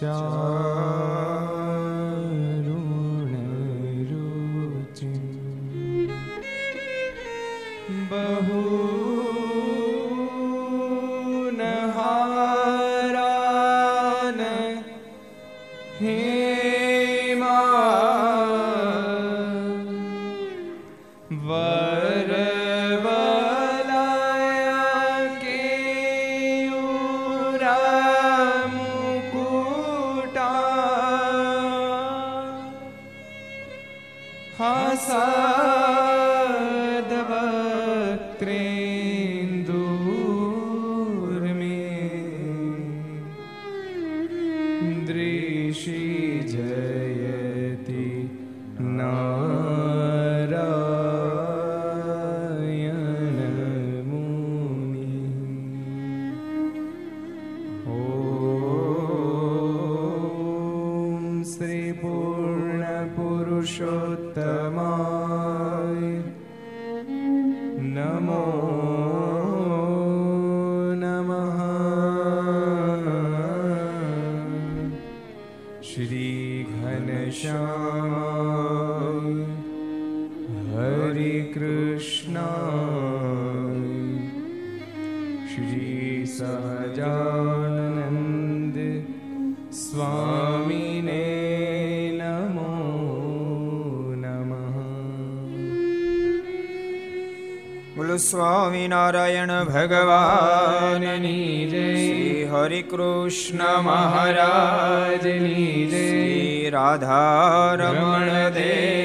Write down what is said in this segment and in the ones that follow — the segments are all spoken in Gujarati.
진짜. સ્વામિનારાયણ ભગવાનની જય શ્રી હરિ કૃષ્ણ મહારાજની જય રાધા રમણ દેવની જય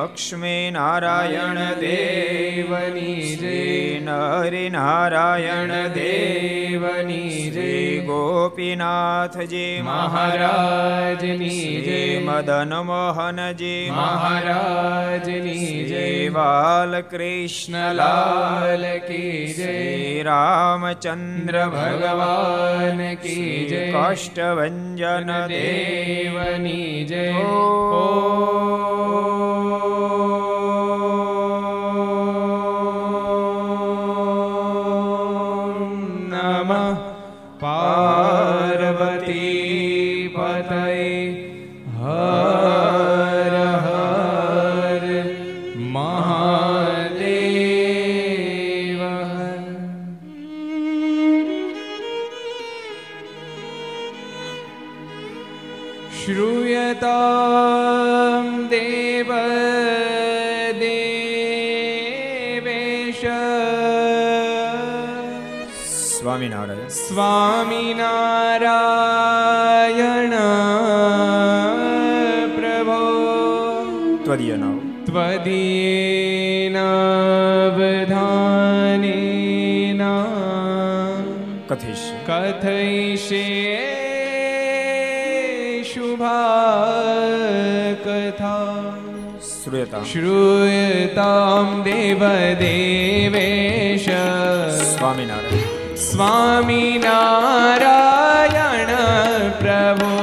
લક્ષ્મી નારાયણ દેવની જય, નરી નારાયણ દેવની જય, ગોપીનાથજી મહારાજની જય, મદન મોહનજી મહારાજની જય, બાલકૃષ્ણલાલ કી જય, રામચંદ્ર ભગવાન કી જય કાષ્ટભન દેવની જય ઓ સ્વામિનારાયણ પ્રભો. ત્વદીય નામ. ત્વદીયેનાવધાનેના કથિશ કથયિષ્ય શુભા કથા શ્રૂયતા. શ્રૂયતામ દેવદેવેશ. સ્વામિનારાયણ સ્વામિનારાયણ પ્રભુ.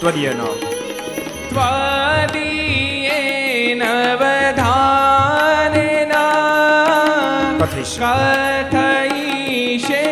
ત્વદીય નિષ્કા થઈ છે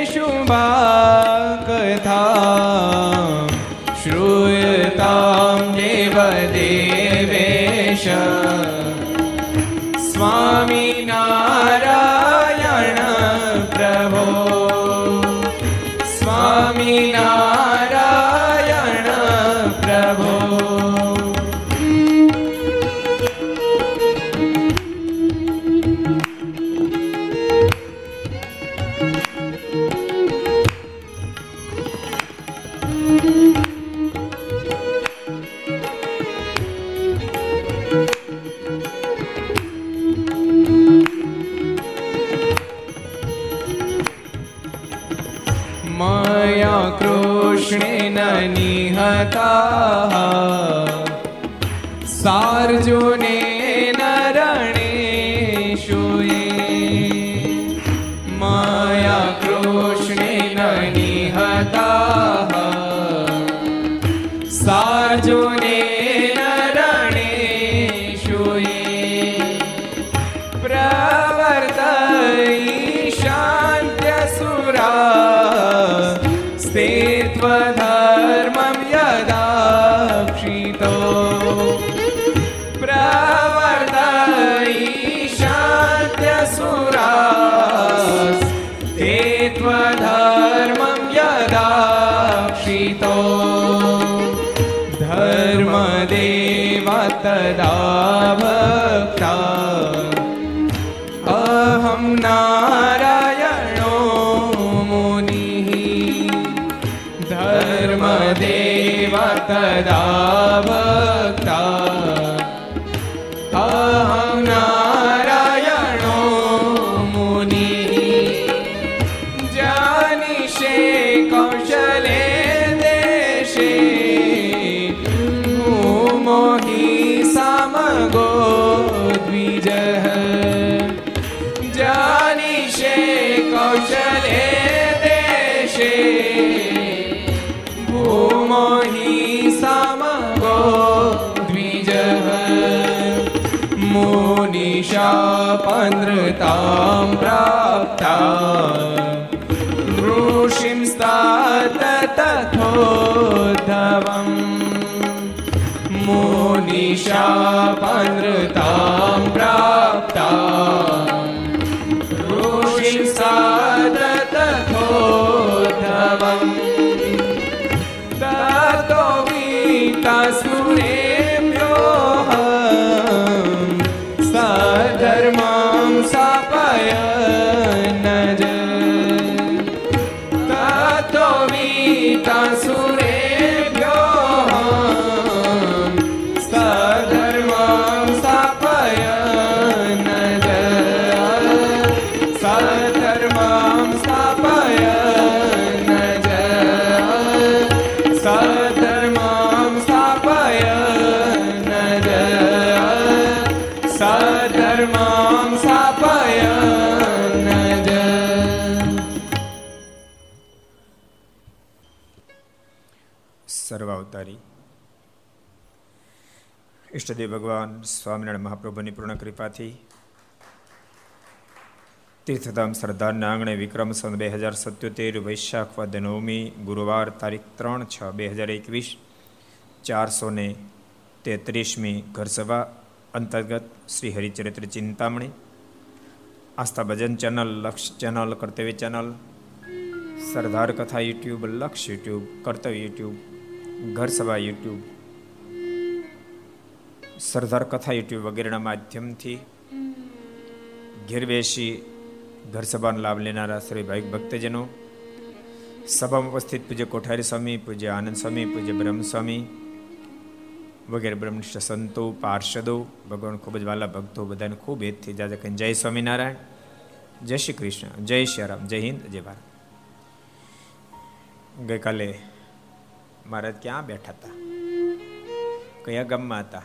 मया कृष्णेन निहताः सार्जुनेन तथोद्धवम् ઈષ્ટદેવ ભગવાન સ્વામિનારાયણ મહાપ્રભુની પૂર્ણ કૃપાથી તીર્થધામ સરદારના આંગણે વિક્રમ સંત બે હજાર સત્યોતેર વૈશાખ વદ નવમી ગુરુવાર તારીખ ત્રણ છ બે હજાર એકવીસ ચારસો ને તેત્રીસમી ઘરસભા અંતર્ગત Shri Haricharitra Chintamani, Aastha Bhajan channel, Laksh channel, Kartavya channel, Sardar Katha YouTube, Laksh YouTube, કર્તવ્ય યુટ્યુબ ઘર સભા યુટ્યુબ સરદાર કથા યુટ્યુબ વગેરેના માધ્યમથી ઘેર બેસી ઘર સભાનો લાભ લેનારા શ્રી ભાઈ ભક્તજનો, સભામાં ઉપસ્થિત પૂજ્ય કોઠારી સ્વામી, પૂજ્ય આનંદ સ્વામી, પૂજ્ય બ્રહ્મસ્વામી વગેરે બ્રહ્મનિષ્ઠ સંતો, પાર્ષદો, ભગવાન ખૂબ જ વાલા ભક્તો બધાને ખૂબ હેતથી જાજે કહીને જય સ્વામિનારાયણ, જય શ્રી કૃષ્ણ, જય શ્રી રામ, જય હિન્દ, જય ભારત. ગઈકાલે મહારાજ ક્યાં બેઠા હતા? કયા ગામમાં હતા?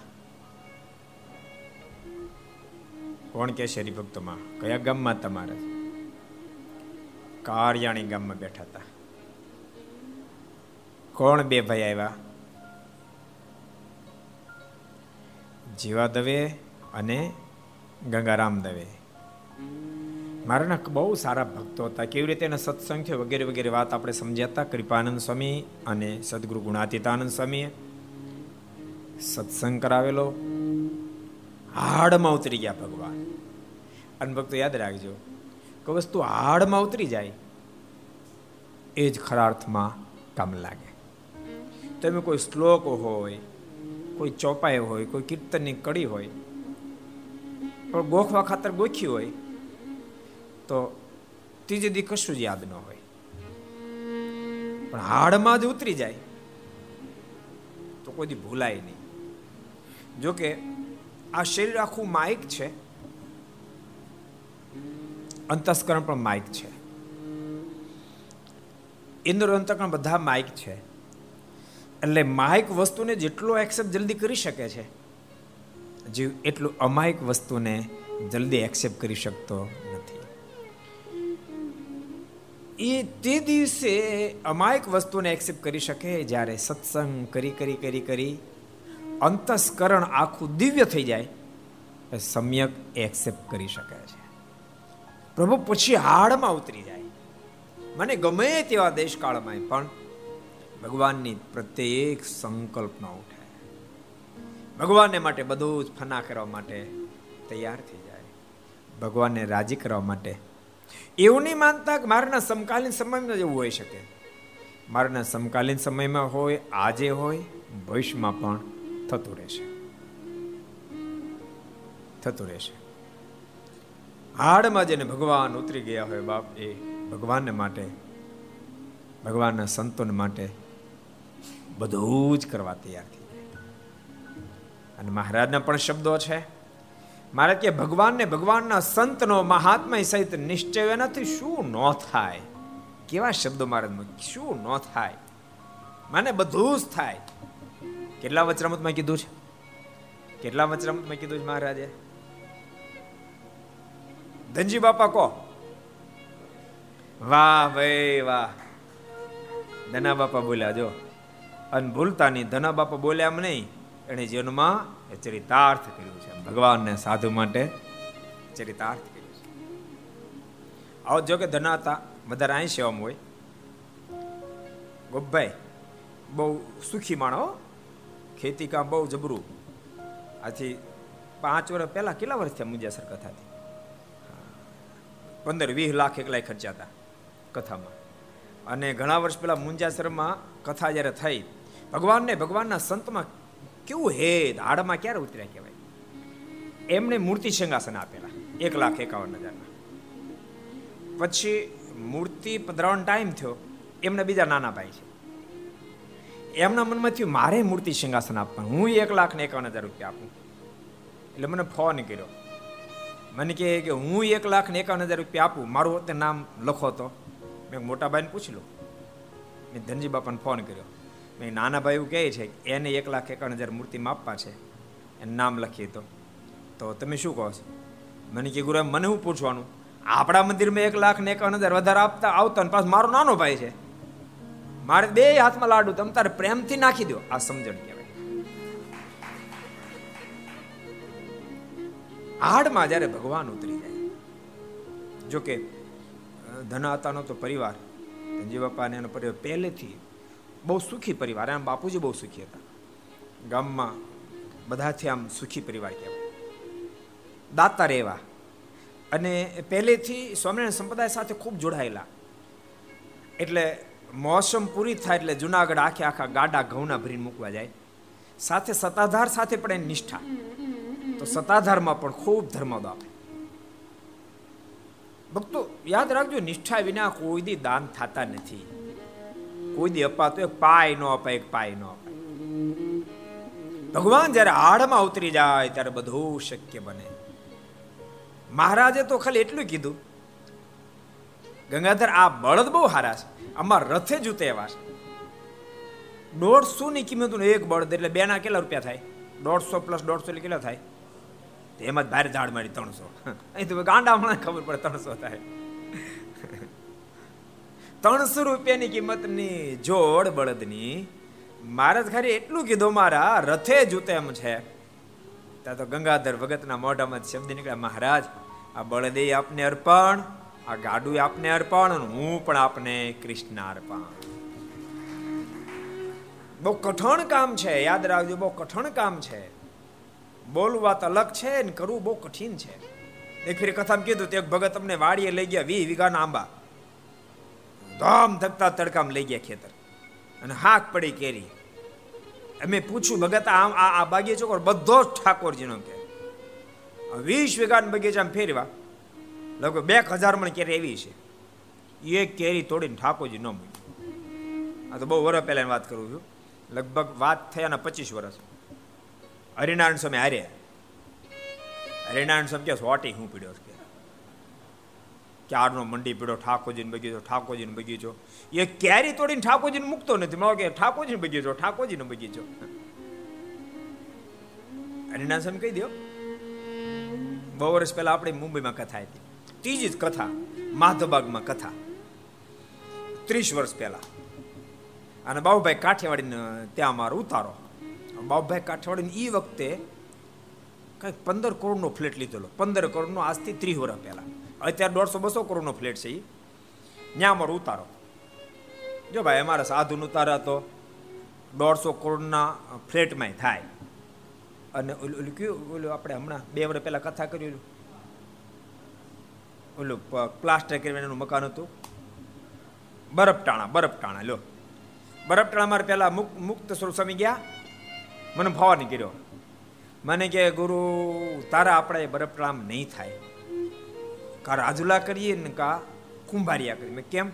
કોણ કે છે હરિભક્તોમાં? કયા ગામમાં તમારે? કારિયાણી ગામમાં બેઠા હતા. કોણ બે ભાઈ આવ્યા? જીવા દવે અને ગંગારામ દવે. મારાના બહુ સારા ભક્તો હતા. કેવી રીતે એના સત્સંગ છે વગેરે વગેરે વાત આપણે સમજ્યા કૃપાનંદ સ્વામી અને સદગુરુ ગુણાતીતાનંદ સ્વામીએ સત્સંગ કરાવેલો. હાડમાં ઉતરી ગયા ભગવાન. અને ભક્તો યાદ રાખજો કે વસ્તુ હાડમાં ઉતરી જાય, એ જ ખરા અર્થમાં કામ લાગે. તમે કોઈ શ્લોક હોય, કોઈ ચોપાઈ હોય, કોઈ કીર્તનની કડી હોય, પણ ગોખવા ખાતર ગોખી હોય, તો ત્રીજે દી કશું જ યાદ ન હોય. પણ હાડમાં જ ઉતરી જાય, તો કોઈ દી ભૂલાય નહીં. જોકે આ શરીર આખું માઇક છે. અંતસ્કરણ પણ માઇક છે. ઇન્દ્ર અંતકરણ બધા માઇક છે. એટલે માઇક વસ્તુને જેટલો એક્સેપ્ટ જલ્દી કરી શકે છે, જીવ એટલું અમાયિક વસ્તુને જલ્દી એક્સેપ્ટ કરી શકતો નથી. એ તે દિવસે અમાયિક વસ્તુને એક્સેપ્ટ કરી શકે જ્યારે સત્સંગ કરી કરી કરી કરી અંતસ્કરણ આખું દિવ્ય થઈ જાય, એ સમ્યક એક્સેપ્ટ કરી શકે છે. પ્રભુ પછી હાડમાં ઉતરી જાય. મને ગમે તેવા દેશકાળમાં પણ ભગવાનની પ્રત્યેક સંકલ્પના ઉઠે. ભગવાનને માટે બધું જ ફના કરવા માટે તૈયાર થઈ જાય. ભગવાનને રાજી કરવા માટે. એવું નહીં માનતા કે મારાના સમકાલીન સમયમાં જેવું હોઈ શકે. મારાના સમકાલીન સમયમાં હોય, આજે હોય, ભવિષ્યમાં પણ થતું રહેશે. થતું રહેશે. હાડમાં જેને ભગવાન ઉતરી ગયા હોય બાપ, એ ભગવાનને માટે, ભગવાનના સંતોને માટે બધું જ કરવા તૈયાર થઈ અને મહારાજના પણ શબ્દો છે, મારે કે ભગવાનને ભગવાનના સંતનો મહાત્મા સહિત નિશ્ચય એનાથી શું ન થાય? કેવા શબ્દો મારે શું ન થાય? મને બધું જ થાય. કેટલા વચરામતમાં કીધું છે? કેટલા વચરામતમાં કીધું છે મહારાજે? ધનજી બાપા કો વાહ ભાઈ વાહ. ધના બાપા બોલ્યા, જો. અને ભૂલતા નહીં ધના બાપા બોલ્યા એમ નહીં, એણે જીવનમાં એ ચરિતાર્થ કર્યું છે. ભગવાનને સાધુ માટે ચરિતાર્થ કર્યું છે. આવો, જો કે ધના હતા, વધારે અહીં સેવામાં હોય. ગોપભાઈ, બહુ સુખી માણો ખેતી કામ બહુ જબરું. આથી પાંચ વર્ષ પહેલા કેટલા વર્ષ થયા મુંજાસર કથાથી? પંદર વીસ લાખ એકલાય ખર્ચાતા કથામાં. અને ઘણા વર્ષ પહેલા મુંજાસરમાં કથા જ્યારે થઈ, ભગવાનને ભગવાનના સંતમાં કેવું હેદ, હાડમાં ક્યારે ઉતર્યા કહેવાય? એમને મૂર્તિ સિંહાસન આપેલા, એક લાખ એકાવન હજારના. પછી મૂર્તિ પધરાવાનો ટાઈમ થયો એમને બીજા નાના ભાઈ છે. એમના મનમાં થયું, મારે મૂર્તિ સિંહાસન આપવાનું, હું એક લાખ ને એકાવન હજાર રૂપિયા આપું. એટલે મને ફોન કર્યો. મને કહે કે, હું એક લાખ ને એકાવન હજાર રૂપિયા આપું, મારું હોતે નામ લખો તો. મેં મોટા ભાઈને પૂછી લો મેં ધનજી બાપાને ફોન કર્યો. મેં નાના ભાઈ એવું કહે છે એને એક લાખ એકાવન હજાર મૂર્તિ માપવા છે, એનું નામ લખીએ તો. તો તમે શું કહો છો? મને કે ગુરુ મને શું પૂછવાનું? આપણા મંદિરમાં એક લાખ ને એકાવન હજાર વધારે આપતા આવતા ને પાછો મારો નાનો ભાઈ છે. મારે બે હાથમાં લાડુ, તમે તારે પ્રેમથી નાખી દો. આ સમજણ કહેવાય. હાડમાં જ્યારે ભગવાન ઉતરી જાય, જોકે ધનાતાનો તો પરિવાર, ધનજી બાપાને એનો પરિવાર પહેલેથી બહુ સુખી પરિવાર, આમ બાપુજી બહુ સુખી હતા. ગામમાં બધાથી આમ સુખી પરિવાર કહેવાય. દાતા રહેવા. અને પહેલેથી સ્વામિનારાયણ સંપ્રદાય સાથે ખૂબ જોડાયેલા. એટલે મોસમ પૂરી થાય એટલે જુનાગઢ આખે આખા ગાડા ઘઉંના ભરીને મૂકવા જાય. સાથે સત્તાધાર સાથે પણ એની નિષ્ઠા. તો સત્તાધારમાં પણ ખૂબ ધર્મદ આપે ભક્તો, યાદ રાખજો, નિષ્ઠા વિના કોઈ દી દાન થતા નથી. કોઈ દી અપાતો એક પાય નો અપાય, એક પાય નો અપાય. ભગવાન જ્યારે આડમાં ઉતરી જાય, ત્યારે બધું શક્ય બને. મહારાજે તો ખાલી એટલું કીધું ગંગાધર, આ બળદ બહુ હારા છે. અમાર રથે જ એવા છે. દોઢસો ની કિંમત એક બળદ, એટલે બે ના કેટલા રૂપિયા થાય? દોઢસો પ્લસ દોઢસો એટલે કેટલા થાય? એમાં જ ભારે ઝાડ મારી ત્રણસો. અહીં તો ગાંડા હમણાં ખબર પડે ત્રણસો થાય. ત્રણસો રૂપિયાની કિંમતની જોડ બળદની. મહારાજ ખરી એટલું કીધું, મારા, રથે જૂતે એમ છે. ત્યાં તો ગંગાધર ભગતના મોઢામાં શબ્દ નીકળ્યા, મહારાજ, આ બળદે આપને અર્પણ આ ગાડું આપને અર્પણ હું પણ આપને કૃષ્ણ અર્પણ. બહુ કઠણ કામ છે, યાદ રાખજો, બહુ કઠણ કામ છે. બોલવું તો અલગ છે ને કરવું બહુ કઠિન છે. એક ફેર કથામાં કીધું તે ભગત તમને વાડીએ લઈ ગયા વી વીઘાના આંબા. ધામ ધકતા તડકામ લઈ ગયા ખેતર. અને હાક પડી કેરી. અમે પૂછ્યું, ભગત આમ આ બાગીચો બધો જ ઠાકોરજીનો કે. વીસ વીઘાના બગીચામાં ફેરવા. લગભગ બે હજાર મણ કેરી એવી છે. એ કેરી તોડીને ઠાકોરજી ન મૂકી આ તો બહુ વર્ષ પહેલાની વાત કરું છું. લગભગ વાત થયાના પચીસ વર્ષ હરિનારાયણ સ્વામી હાર્યા હરિનારાયણ સ્વામી કે સોટી હું પીડ્યો કે, ક્યારનો મંડી પીડો ઠાકોરજીને બગીચો ઠાકોરજીને બગીચો એ કેરી તોડીને ઠાકોરજીને મૂકતો નથી. મળો કે, ઠાકોરજીને બગીચો ઠાકોરજીનો બગીચો હરિનારાયણ સ્વામી કહી દો બહુ વર્ષ પહેલા આપણે મુંબઈમાં કથા હતી. ત્રીજી જ કથા, માધવબાગમાં કથા. ત્રીસ વર્ષ પહેલા. અને બાબુભાઈ કાઠિયાવાડીને ત્યાં અમારો ઉતારો. બાબુભાઈ કાઠિયાવાડીને એ વખતે કંઈક પંદર કરોડનો ફ્લેટ લીધેલો. પંદર કરોડનો આજથી ત્રીસ વર્ષ પહેલા. અત્યારે દોઢસો બસો કરોડનો ફ્લેટ છે ત્યાં અમારો ઉતારો. જો ભાઈ, અમારા સાધુન ઉતારા તો દોઢસો કરોડના ફ્લેટમાં થાય. અને ઓલું ઓલું કયું ઓલું આપણે હમણાં બે વર્ષ પહેલાં કથા કરી ઓલું પ્લાસ્ટર કરીને એનું મકાન હતું. બરફટાણા બરફટાણા, લો. બરફટાણા મારે પહેલાં મુક્ત મુક્ત સ્વરૂપ સ્વામી ગયા. મને ફવાની કર્યો. મને કે, ગુરુ, તારા આપણે બરફટાણા નહીં થાય. કા રાજુલા કરીએ ને કા કુંભારિયા કરી મેં કેમ?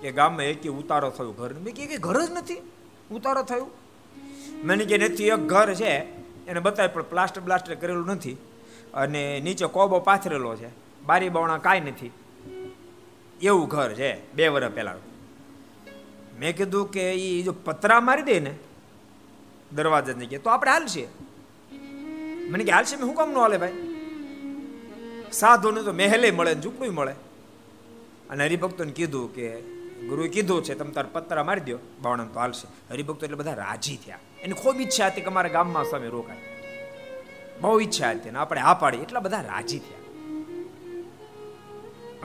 કે ગામમાં એક ઉતારો થયો ઘર. મેં કે ઘર જ નથી. ઉતારો થયું. મને કે, નથી, એક ઘર છે. એને બતાવ્યું પણ પ્લાસ્ટર બ્લાસ્ટર કરેલું નથી. અને નીચે કોબો પાથરેલો છે. બારી બાવણા કાંઈ નથી. એવું ઘર છે, બે વર્ષ પહેલાં મેં કીધું કે એ જો પતરા મારી દે ને, દરવાજા જગ્યાએ તો આપણે હાલશે. મને કે હાલશે, મેં હું કામ ન હાલે ભાઈ? સાધુને તો મહેલે મળે ને ઝૂંપડું મળે. અને હરિભક્તોને કીધું કે, ગુરુએ કીધું છે, તમે તાર પતરા મારી દો બાવણા તો હાલશે. હરિભક્તો એટલે બધા રાજી થયા. એની ખૂબ ઈચ્છા હતી કે અમારા ગામમાં સામે રોકાય. બહુ ઈચ્છા હતી ને આપણે આ પાડી એટલા બધા રાજી થયા.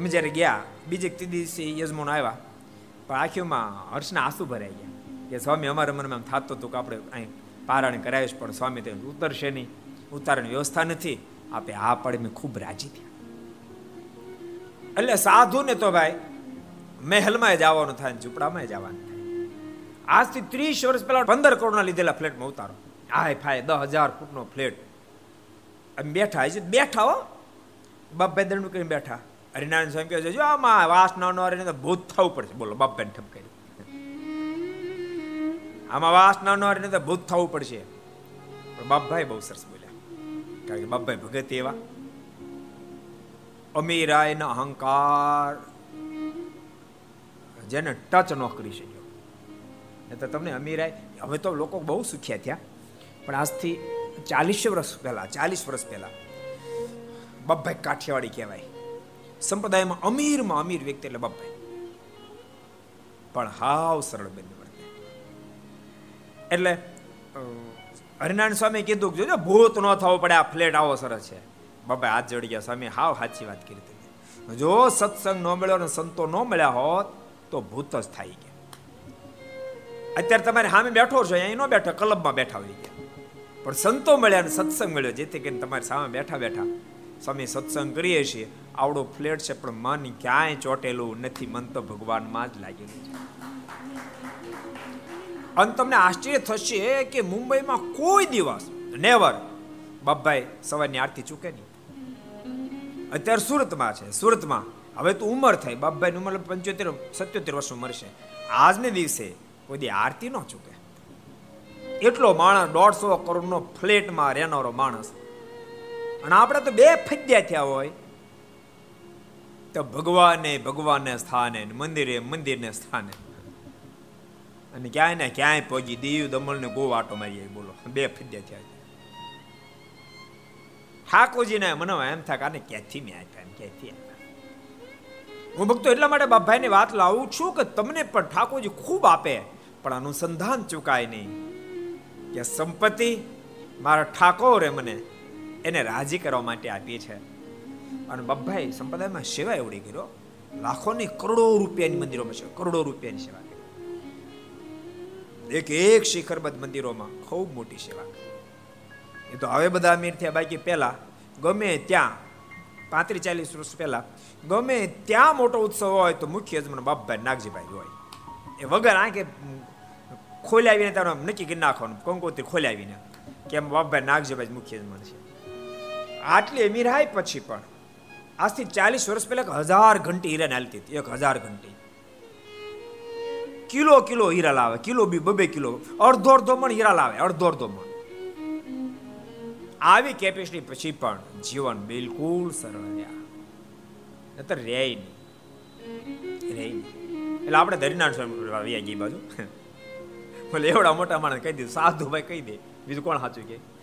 અમે જ્યારે ગયા, બીજે દિવસે યજમાન આવ્યા. પણ આખીમાં હર્ષના આંસુ ભરાઈ ગયા કે સ્વામી અમારા મનમાં એમ થતું હતું કે આપણે અહીં પારાયણ કરાવીશ પણ સ્વામી તે ઉતરશે નહીં. ઉતારવાની વ્યવસ્થા નથી. આપે આ પડે મેં ખૂબ રાજી થયા. એટલે સાધુને તો ભાઈ મહેલમાં જવાનું થાય ઝૂંપડામાં જવાનું થાય. આજથી ત્રીસ વર્ષ પહેલા પંદર કરોડના લીધેલા ફ્લેટમાં ઉતારો. હાય ફાય, દસ હજાર ફૂટનો ફ્લેટ. અમે બેઠા છે બેઠા હો. બાપ ભાઈ દંડ કરીને બેઠા. હરિનારાયણ સ્વામી કહે છે, જો આમાં વાસ ન રહે તો ભૂત થવું પડશે. બોલો બાપભાઈને ઠપકારી આમાં વાસ ન રહે તો ભૂત થવું પડશે. પણ બાપભાઈ બહુ સરસ બોલ્યા. કારણ કે બાપભાઈ ભગત એવા. અમીરાયનો અહંકાર જેને ટચ ન કરી શક્યો. એ તો તમને અમીરાય, હવે તો લોકો બહુ સુખ્યા થયા. પણ આજથી ચાલીસ વર્ષ પહેલા, ચાલીસ વર્ષ પહેલા બબ્ભાઈ કાઠિયાવાડી કહેવાય. સંપ્રદાયમાં અમીરમાં અમીર વ્યક્તિ એટલે બાપભાઈ પણ હાવ સરળ બેન એટલે હરિનારાયણ સ્વામી કીધું જોજો, ભૂત ન થવો પડે, આ ફ્લેટ આવો સરસ છે. બાપા હાથ જોડી ગયા, સ્વામી, હાવ સાચી વાત કરી હતી જો સત્સંગ ન મળ્યો અને સંતો ન મળ્યા હોત, તો ભૂત જ થાય ગયા. અત્યારે તમારે સામે બેઠો છો, અહીં ન બેઠો, ક્લબમાં બેઠા હોય ગયા. પણ સંતો મળ્યા અને સત્સંગ મળ્યો, જેથી કરીને તમારી સામે બેઠા બેઠા સ્વામી સત્સંગ કરીએ છીએ. આવડો ફ્લેટ છે, પણ મન ક્યાંય ચોટેલું નથી. મન તો ભગવાનમાં જ લાગેલું છે. અને તમને આશ્ચર્ય થશે કે મુંબઈમાં કોઈ દિવસ નેવર બાપભાઈ સવારની આરતી ચૂકે નહીં. અત્યારે સુરતમાં છે, સુરતમાં. હવે તો ઉંમર થઈ. બાપભાઈ ઉંમર પંચોતેર, સત્યોતેર વર્ષ ઉંમર છે આજને દિવસે કોઈ દી આરતી ન ચૂકે. એટલો માણસ, દોઢસો કરોડનો ફ્લેટમાં રહેનારો માણસ અને આપણે તો બે ફજ્યા થયા હોય. તો ભગવાને ભગવાનને સ્થાને મંદિરે મંદિરને સ્થાને. અને ક્યાંય ને ક્યાંય પહોંચી દીવ દમણ ને ગો આટો મારી બોલો. બે ફજ્યા થયા ઠાકોરજીને મને એમ થાય કાને ક્યાંથી મેં આપ્યા, એમ ક્યાંથી હું ભક્તો એટલા માટે બાપભાઈની વાત લાવું છું કે તમને પણ ઠાકોરજી ખૂબ આપે, પણ અનુસંધાન ચૂકાય નહીં. કે સંપત્તિ મારા ઠાકોરે મને એને રાજી કરવા માટે આપી છે. અને બાપભાઈ સંપ્રદાયમાં સેવા એવડી કર્યો લાખોની કરોડો રૂપિયાની મંદિરોમાં છે કરોડો રૂપિયાની સેવા કરી. એક એક શિખરબદ્ધ મંદિરોમાં ખૂબ મોટી સેવા કરી. એ તો હવે બધા અમીર થયા, બાકી પહેલા ગમે ત્યાં, પાંત્રીસ ચાલીસ વર્ષ પહેલા, ગમે ત્યાં મોટો ઉત્સવ હોય તો મુખ્ય યજમાન બાપભાઈ નાગજીભાઈ હોય. એ વગર આંખે ખોલી આવીને તારો નક્કી કરી નાખવાનું કંકોત્રી ખોલાવીને. કેમ બાપભાઈ નાગજીભાઈ મુખ્ય યજમાન છે. આટલી અમીર હાય પછી પણ. આજથી ચાલીસ વર્ષ પહેલા હજાર ઘંટી હીરાને હાલતી હતી, એક હજાર ઘંટી. કિલો કિલો હીરા લાવે, કિલો બી, બબે કિલો. અડધો અડધો મણ હીરા લાવે, અડધો અડધો મણ. આવી કેપેસિટી પછી પણ જીવન બિલકુલ સરળ રહ્યા. નતર રે નહીં. રે એટલે આપણે ધરીનાથ સ્વામી ગઈ બાજુ. ભલે એવડા મોટા માણસ કહી દીધું સાધુ ભાઈ કહી દે, બીજું કોણ સાચું કે?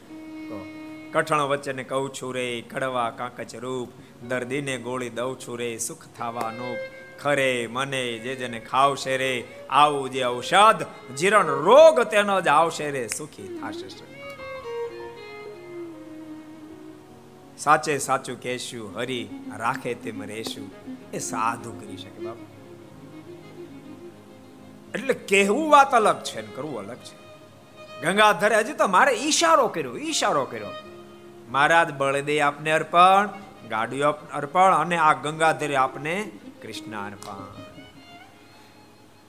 કઠણ વચ્ચે કહું છું રે, કડવા કાંકચ રૂપ. દર્દીને ગોળી દઉં છું રે, સુખ થવાનો ખરે. મને જે જેને ખાવશે રે, આવું જે ઔષધ, જીરણ રોગ તેનો જ આવશે રે, સુખી થશે સાચે સાચું કહેશું, હરી રાખે તેમ રહેશું. એ સાધુ કરી શકે બાપ. એટલે કહેવું વાત અલગ છે ને કરવું અલગ છે. ગંગાધરે હજી તો મારે ઈશારો કર્યો ઈશારો કર્યો. મહારાજ બળદે આપને અર્પણ, ગાડીઓ અર્પણ અને આ ગંગાધરે આપને કૃષ્ણ અર્પણ.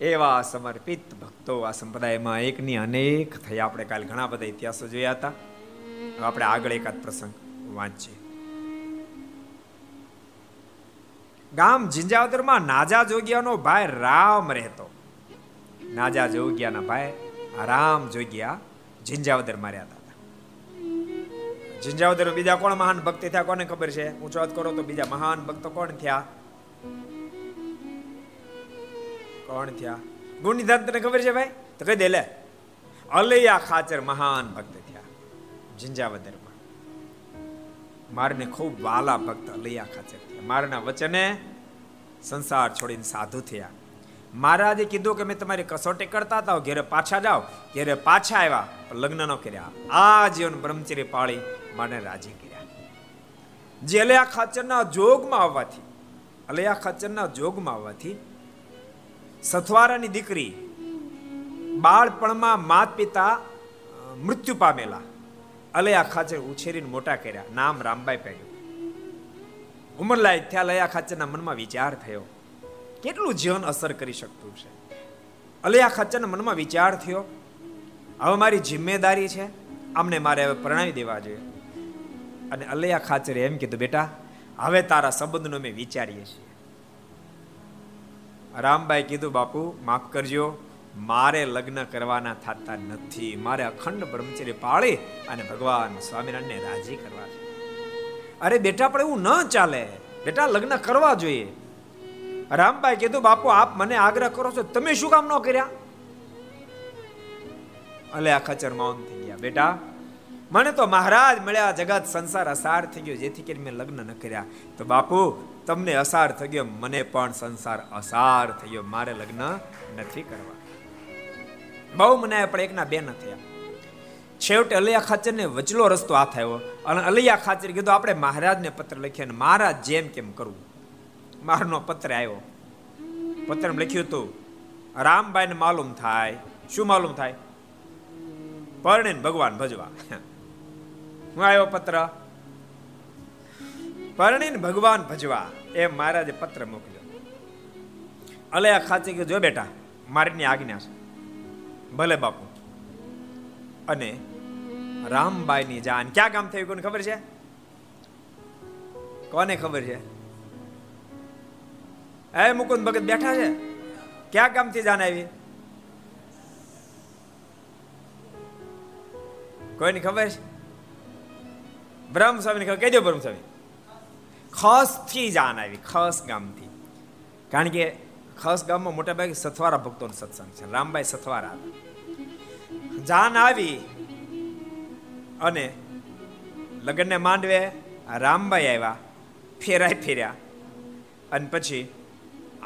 એવા સમર્પિત ભક્તો આ સંપ્રદાયમાં એકની અનેક થઈ આપણે કાલે ઘણા બધા ઇતિહાસો જોયા હતા. આપણે આગળ એકાદ પ્રસંગ વાંચીએ. ગામ જિંજાવદરમાં નાજા જોગિયાનો ભાઈ રામ રહેતો. નાજા જોગિયાના ભાઈ રામ જોગિયા જિંજાવદરમાં માર્યા હતા જિંજાવદર બીજા કોણ મહાન ભક્તિ થયા? કોને ખબર છે? હું વાત કરો તો બીજા મહાન ભક્ત કોણ થયા? કોણ થયા? ગુણિધાન તને ખબર છે ભાઈ? તો કહી દે, લે. અલૈયા ખાચર મહાન ભક્ત થયા. જિંજાવદરમાં મારને ખૂબ વાલા ભક્ત અલૈયા ખાચર થયા. મારના વચને સંસાર છોડીને સાધુ થયા. મહારાજે કીધું કે મેં તમારી કસોટી કરતા હતા, ઘેરે પાછા જાઓ. ઘેરે પાછા આવ્યા લગ્ન ન કર્યા. આ જીવન બ્રહ્મચર્ય પાળી મને રાજી કર્યા. જે અલયા ખાચરના જોગમાં આવવાથી, અલૈયા ખાચરના જોગમાં આવવાથી સથવારાની દીકરી બાળપણમાં માત પિતા મૃત્યુ પામેલા. અલયા ખાચર ઉછેરીને મોટા કર્યા. નામ રામબાઈ પડ્યું ઉમરલાયક થયા અલયા ખાચરના મનમાં વિચાર થયો. કેટલું જીવન અસર કરી શકતું છે? અલયા ખાચરના મનમાં વિચાર થયો? હવે મારી જિમ્મેદારી છે, આમને મારે હવે પ્રણાવી દેવા જોઈએ. અને અલયા ખાચરે એમ કીધું, બેટા, હવે તારા સંબંધનો મેં વિચારીએ છીએ. રામભાઈ કીધું, બાપુ, માફ કરજો, મારે લગ્ન કરવાના થતા નથી. મારે અખંડ બ્રહ્મચર્ય પાળી અને ભગવાન સ્વામિનારાયણને રાજી કરવા છે. અરે બેટા, પણ એવું ન ચાલે. બેટા, લગ્ન કરવા જોઈએ. રામબાઈ કીધું, બાપુ, આપ મને આગ્રહ કરો છો. તમે શું કામ ન કર્યા? અલે, આ ખચર મૌન થઈ ગયા. બેટા, મને તો મહારાજ મળ્યા, જગત સંસાર અસાર થઈ ગયો. જેથી કરીને મેં લગ્ન ન કર્યા. તો બાપુ, તમને અસાર થઈ ગયો, મને પણ સંસાર અસાર થઈ ગયો. મારે લગ્ન નથી કરવા. બહુ મને પણ એકના બે ન થયા. છેવટે અલૈયા ખાચર ને વચલો રસ્તો આ થયો અને અલૈયા ખાચર કીધું, આપણે મહારાજને પત્ર લખીએ અને મહારાજ જેમ કેમ કરવું? મારનો પત્ર આવ્યો. પત્ર લખ્યું હતું, રામબાઈને માલુમ થાય. શું માલુમ થાય? પરણે ભગવાન ભજવા. હું આવ્યો પત્ર? પરણીને ભગવાન ભજવા. એ મહારાજે પત્ર મોકલ્યો. અલે આ ખાચી કે જો બેટા, મારીની આજ્ઞા છે. ભલે બાપુ. અને રામબાઈની જાન. ક્યાં કામ થયું કોને ખબર છે? કોને ખબર છે? એ મુકુંદ ભગત બેઠા છે? ક્યાં કામથી જાન આવી? કોઈની ખબર? છે બ્રહ્મ સ્વામી ખબર. કહી દો બ્રહ્મ સ્વામી ખસથી જાન આવી, ખસ ગામથી. કારણ કે ખસ ગામમાં મોટા ભાગે સથવારા ભક્તોનો સત્સંગ છે. રામભાઈ સથવારા જાન આવી અને લગ્નને માંડવે રામભાઈ આવ્યા ફેરાય ફેર્યા. અને પછી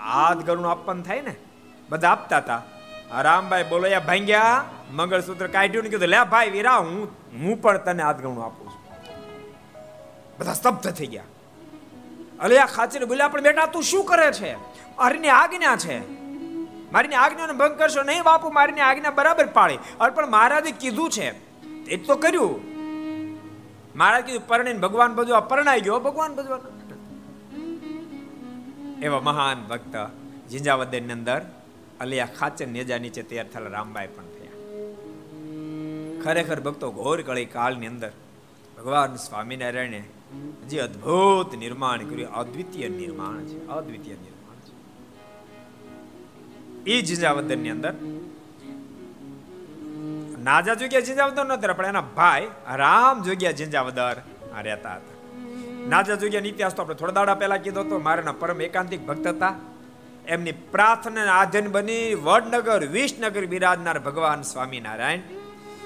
હાથ ઘરનું આપવાનું થાય ને? બધા આપતા હતા. રામભાઈ બોલોયા ભાંગ્યા, મંગળસૂત્ર કાઢ્યું ને કીધું, લે ભાઈ વીરા, હું હું પણ તને હાથ ઘરનું આપું છું. બધા સ્તબ્ધ થઈ ગયા. અલે, આ ખાચર બોલ્યા પણ બેટા, તું શું કરે છે? મારીની આજ્ઞા છે. મારીની આજ્ઞાનો ભંગ કરશો નહીં, બાપુ, મારીની આજ્ઞા બરાબર પાળી. અરે પણ મહારાજે કીધું છે. એ તો કર્યું. મહારાજ કીધું, પરણીને ભગવાન ભજવા પરણાઈ ગયો, ભગવાન ભજવા એવા મહાન ભક્ત ઝીંઝાવદનની અંદર અલિયા ખાચર નેજા નીચે તૈયાર થયેલા રામબાઈ પણ થયા. ખરેખર ભક્તો ઘોર કળી કાળની અંદર ભગવાન સ્વામિનારાયણે જે અદ્ભુત નિર્માણ કર્યું, અદ્વિતીય નિર્માણ છે, અદ્વિતીય નિર્માણ છે. એ ઝીંઝાવદનની અંદર નાજા જોગ્યા ઝીંઝાવદર નહોતા, પણ એના ભાઈ રામ જોગ્યા ઝીંઝાવદર રહેતા હતા. નાજા જોગ્યા ઇતિહાસ તો આપણે થોડા દાડા પહેલા કીધો તો મારાના પરમ એકાંતિક ભક્ત હતા. એમની પ્રાર્થના આધ્યન બની વડનગર, વિસનગર બિરાજનાર ભગવાન સ્વામિનારાયણ.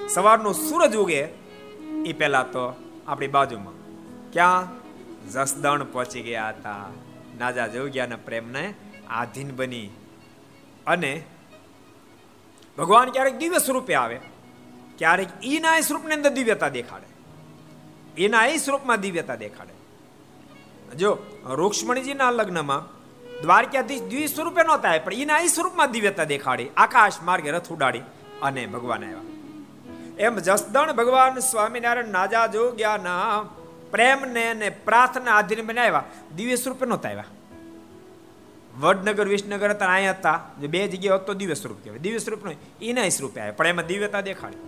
સવારનો સૂરજ ઉગે એ પહેલા તો આપણી બાજુમાં ક્યાં? જસદણ પહોંચી ગયા હતા. નાજા જોગ્યાના પ્રેમને આધીન બની. અને ભગવાન ક્યારેક દિવ્ય સ્વરૂપે આવે. ક્યારેક ઈના સ્વરૂપની અંદર દિવ્યતા દેખાડે. એના એ સ્વરૂપમાં દિવ્યતા દેખાડે. જો રૂક્ષ્મણીજીના લગ્નમાં દ્વારકાધીશ દ્વિ સ્વરૂપે નહોતા પણ એના એ સ્વરૂપમાં દિવ્યતા દેખાડી, આકાશ માર્ગે રથ ઉડાડી અને ભગવાન આવ્યા. એમ જસદણ ભગવાન સ્વામિનારાયણ નાજા જોગ્યાના પ્રેમને અને પ્રાર્થના આધીન આવ્યા. દિવ્ય સ્વરૂપે નહોતા આવ્યા. વડનગર, વિસનગર હતા અહીંયા હતા. જે બે જગ્યાએ હતો દિવ્ય સ્વરૂપ કહેવાય. દિવ્ય સ્વરૂપ નહીં એના સ્વરૂપે આવ્યા, પણ એમાં દિવ્યતા દેખાડી.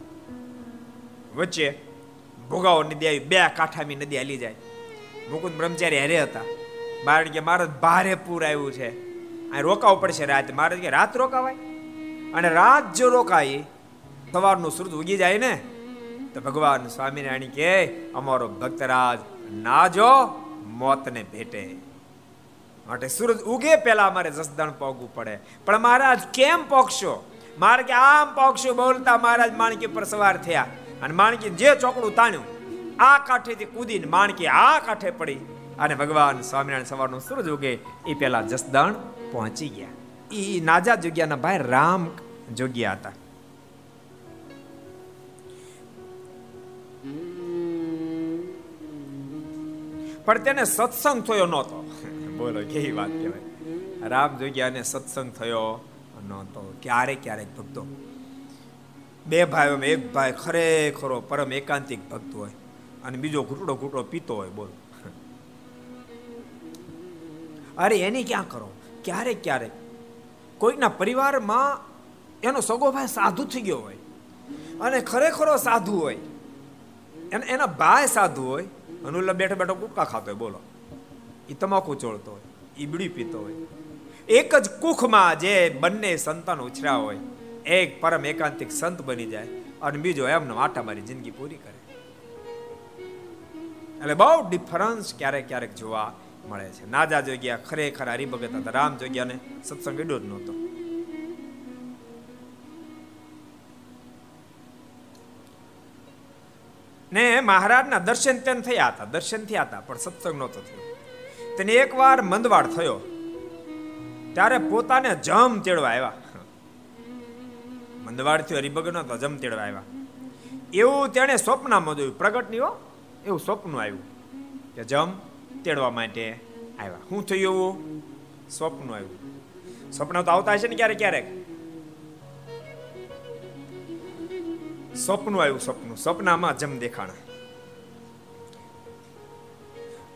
વચ્ચે ભોગાવો નદી આવી, બે કાંઠામી નદી હાલી જાય. મુકુંદ બ્રહ્મચારી હારે હતા. બારણ કે મારે ભારે પૂર આવ્યું છે. અહીં રોકાવું પડશે રાત. મારે કે રાત રોકાવાય? અને રાત જો રોકાય, સવારનું સૂરજ ઉગી જાય ને, તો ભગવાન સ્વામિનારાયણ કે અમારો ભક્તરાજ ના જો, મોતને ભેટે. માટે સૂરજ ઉગે પહેલા અમારે જસદણ પોગવું પડે. પણ મહારાજ કેમ પોગશો? મારે કે આમ પોગશો બોલતા મહારાજ માણકી પર સવાર થયા. અને માણકી જે ચોકડું તાણ્યું આ કાંઠેથી કૂદીને માણકી આ કાંઠે પડી અને ભગવાન સ્વામિનારાયણ સવારનો સૂરજ ઉગે, એ પહેલા જસદણ પહોંચી ગયા. એ નાજા જોગ્યાના ભાઈ રામ જોગ્યા હતા. પણ તેને સત્સંગ થયો નહોતો. બોલો, કેવી વાત કહેવાય? રામ જોગ્યાને સત્સંગ થયો નહોતો. ક્યારેક ક્યારેક ભક્તો. બે ભાઈઓમાં એક ભાઈ ખરેખરો પરમ એકાંતિક ભક્ત હોય. અને બીજો ઘૂંટડો ઘૂંટડો પીતો હોય, બોલ. અરે એની ક્યાં કરો? ક્યારેક ક્યારેક. કોઈકના પરિવારમાં એનો સગો ભાઈ સાધુ થઈ ગયો હોય, અને ખરેખરો સાધુ હોય, એને, એના ભાઈ સાધુ હોય અનુલા બેઠો બેઠો કુટકા ખાતો હોય, બોલો. એ તમાકુ ચોળતો હોય એ બીડી પીતો હોય. એક જ કુખમાં જે બંને સંતાન ઉછર્યા હોય, એક પરમ એકાંતિક સંત બની જાય, અને બીજો એમનો આટા મારી જિંદગી પૂરી કરે. એટલે બહુ ડિફરન્સ ક્યારેક ક્યારેક જોવા મળે છે. નાજા જોગ્યા, ખરેખર હરિભગત હતા. રામ જોગ્યાને સત્સંગ એડો જ નહોતો. ને મહારાજના દર્શન તેમ થયા હતા. દર્શન થયા હતા, પણ સત્સંગ નહોતો થયો. તેને એકવાર મંદવાડ થયો. ત્યારે પોતાને જમ તેડવા આવ્યા. મંદવાડ થયો, હરિભગત નહોતા, જમ તેડવા આવ્યા. એવું તેણે સ્વપ્નમાં જોયું. પ્રગટ નહીં હો. એવું સ્વપ્ન આવ્યું કે જમ તેડવા માટે આવ્યા. શું થયું એવું? સ્વપ્ન આવ્યું. સ્વપ્ન તો આવતા હશે ને ક્યારેક ક્યારેક. સ્વપ્ન આવ્યું સ્વપ્ન. સ્વપ્નમાં જમ દેખાણા.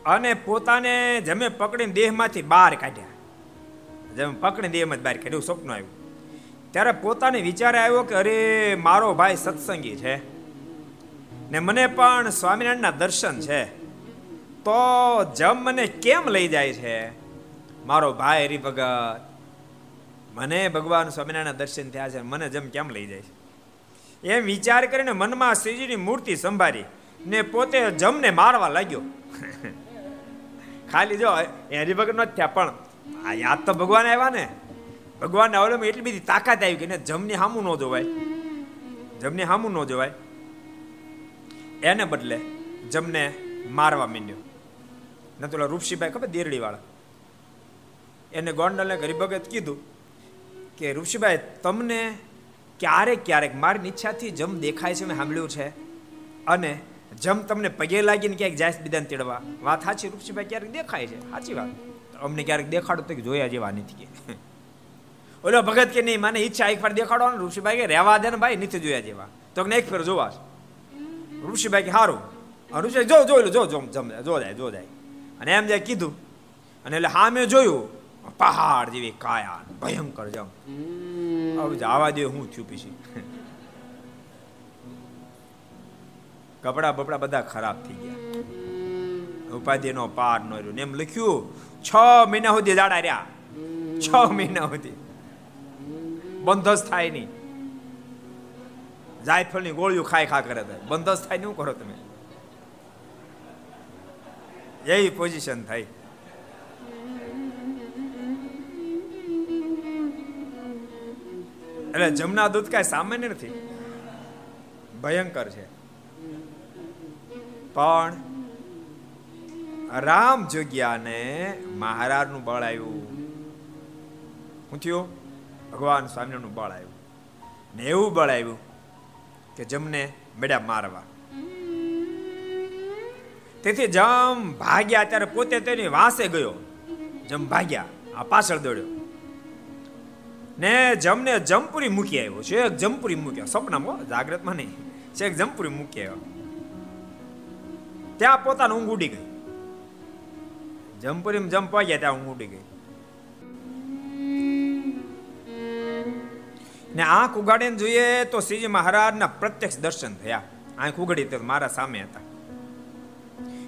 અને પોતાને જમે પકડીને દેહમાંથી બહાર કાઢ્યા. જમે પકડીને દેહમાંથી બહાર કાઢ્યું. સ્વપ્ન આવ્યું. ત્યારે પોતાને વિચારે આવ્યો કે અરે, મારો ભાઈ સત્સંગી છે. ને મને પણ સ્વામિનારાયણના દર્શન છે. તો જમ મને કેમ લઈ જાય છે? મારો ભાઈ હરિભગત, મને ભગવાન સ્વામિનારાયણના દર્શન થયા છે, મને જમ કેમ લઈ જાય છે? એમ વિચાર કરીને મનમાં શ્રીજીની મૂર્તિ સંભાળી ને પોતે જમને મારવા લાગ્યો. ખાલી જો હરિભગત નથી થયા, પણ આ યાદ તો ભગવાન આવ્યા ને. ભગવાનના અવલંબે એટલી બધી તાકાત આવી કે ને જમની સામું ન જોવાય. જમની સામું ન જોવાય. એને બદલે જમને મારવા માંડ્યો. ને તો ઋષિભાઈ ખબર દેરડી વાળા એને ગોંડલને હરિભગત કીધું કે ઋષિભાઈ તમને ક્યારેક ક્યારેક મારી ઈચ્છાથી જમ દેખાય છે મેં સાંભળ્યું છે. અને જમ તમને પગે લાગીને ક્યાંક જાય બીજાને તેડવા. વાત સાચી? ઋષિભાઈ ક્યારેક દેખાય છે? સાચી વાત. અમને ક્યારેક દેખાડો તો જોયા જેવા નથી કે. ઓલો ભગત કે નહીં, મને ઈચ્છા એક વાર દેખાડો ઋષિભાઈ કે, રહેવા દે ને ભાઈ, નથી જોયા જેવા. તો એક ફેર જોવા ઋષિભાઈ કે સારું ઋષિ જો જોઈ લો જો જો જો જાય જો જાય. અને એમ જાય કીધું અને એટલે હા મેં જોયું પહાડ જેવી કાયા ભયંકર જમ. હવે જવા દે હું થયું પછી? કપડા બપડા બધા ખરાબ થઈ ગયા. ઉપાધિનો પાર ન રહ્યો. એમ લખ્યું છ મહિના સુધી જાડા રહ્યા. છ મહિના સુધી. બંધસ થાય નહીં. જાયફળની ગોળીઓ ખાઈ ખા કરે બંધસ થાય નહીં કરો તમે. એવી પોઝિશન થાય. એટલે જમના દૂધ કાંઈ સામાન્ય નથી. ભયંકર છે. પણ રામ જોગ્યાને મહારાજનું બળ આવ્યું. શું થયું? ભગવાન સ્વામિનારાયણનું બળ આવ્યું. ને એવું બળ આવ્યું. કે જમને મેળા મારવા. તેથી જમ ભાગ્યા ત્યારે પોતે તેની વાસે ગયો. જમ ભાગ્યા, આ પાછળ દોડ્યો. ને જમને જમપુરી મૂકી આવ્યો. છે એક જમપુરી મૂક્યો સપનામાં જાગ્રતમાં નહીં. છે એક જમપુરી મૂકી આવ્યો. ત્યાં પોતાનું ઊંઘ ઉડી ગઈ. જમપુરીમાં જમ ગયા ત્યાં ઊંઘ ઉડી ગઈ. ને આંખ ઉગાડીને જોઈએ તો શ્રીજી મહારાજના પ્રત્યક્ષ દર્શન થયા. આંખ ઉગાડી તો મારા સામે હતા.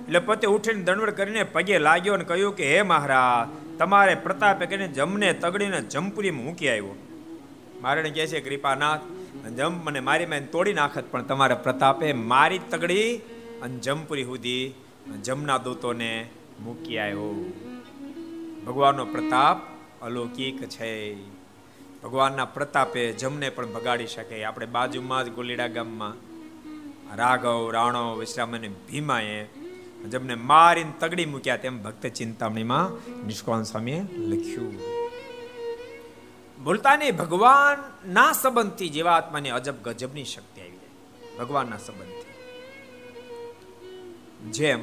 એટલે પોતે ઉઠીને દંડવડ કરીને પગે લાગ્યો અને કહ્યું કે, હે મહારાજ, તમારે પ્રતાપે કરીને જમને તગડીને જમપુરીમાં મૂકી આવ્યો. મારે કહે છે, કૃપાનાથ, જમ મને મારી મેં તોડી નાખત, પણ તમારા પ્રતાપે મારી તગડી અને જમપુરી સુધી જમના દૂતોને મૂકી આવ્યો. ભગવાનનો પ્રતાપ અલૌકિક છે. ભગવાનના પ્રતાપે જમને પણ ભગાડી શકે. આપણે બાજુમાં જ ગોલીડા ગામમાં રાઘવ રાણો વિશ્રામ અને ભીમાએ જમને મારીને તગડી મૂક્યા તેમ ભક્ત ચિંતામણીમાં નિષ્કાન સ્વામીએ લખ્યું. બોલતા નહીં ભગવાન ના સંબંધથી જીવાત્માની અજબ ગજબની શક્તિ આવી જાય. ભગવાનના સંબંધથી. જેમ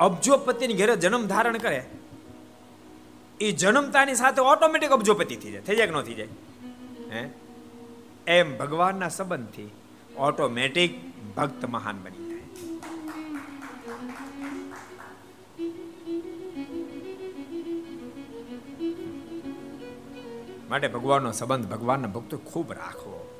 અબજોપતિની ઘેરે જન્મ ધારણ કરે એ જન્મતાની સાથે ઓટોમેટિક અબજોપતિ થઈ જાય. થઈ જાય કે ન થઈ જાય? હે? એમ ભગવાનના સંબંધથી ઓટોમેટિક ભક્ત મહાન બની માટે ભગવાનનો સંબંધ ભગવાનના ભક્તો ખૂબ રાખવો.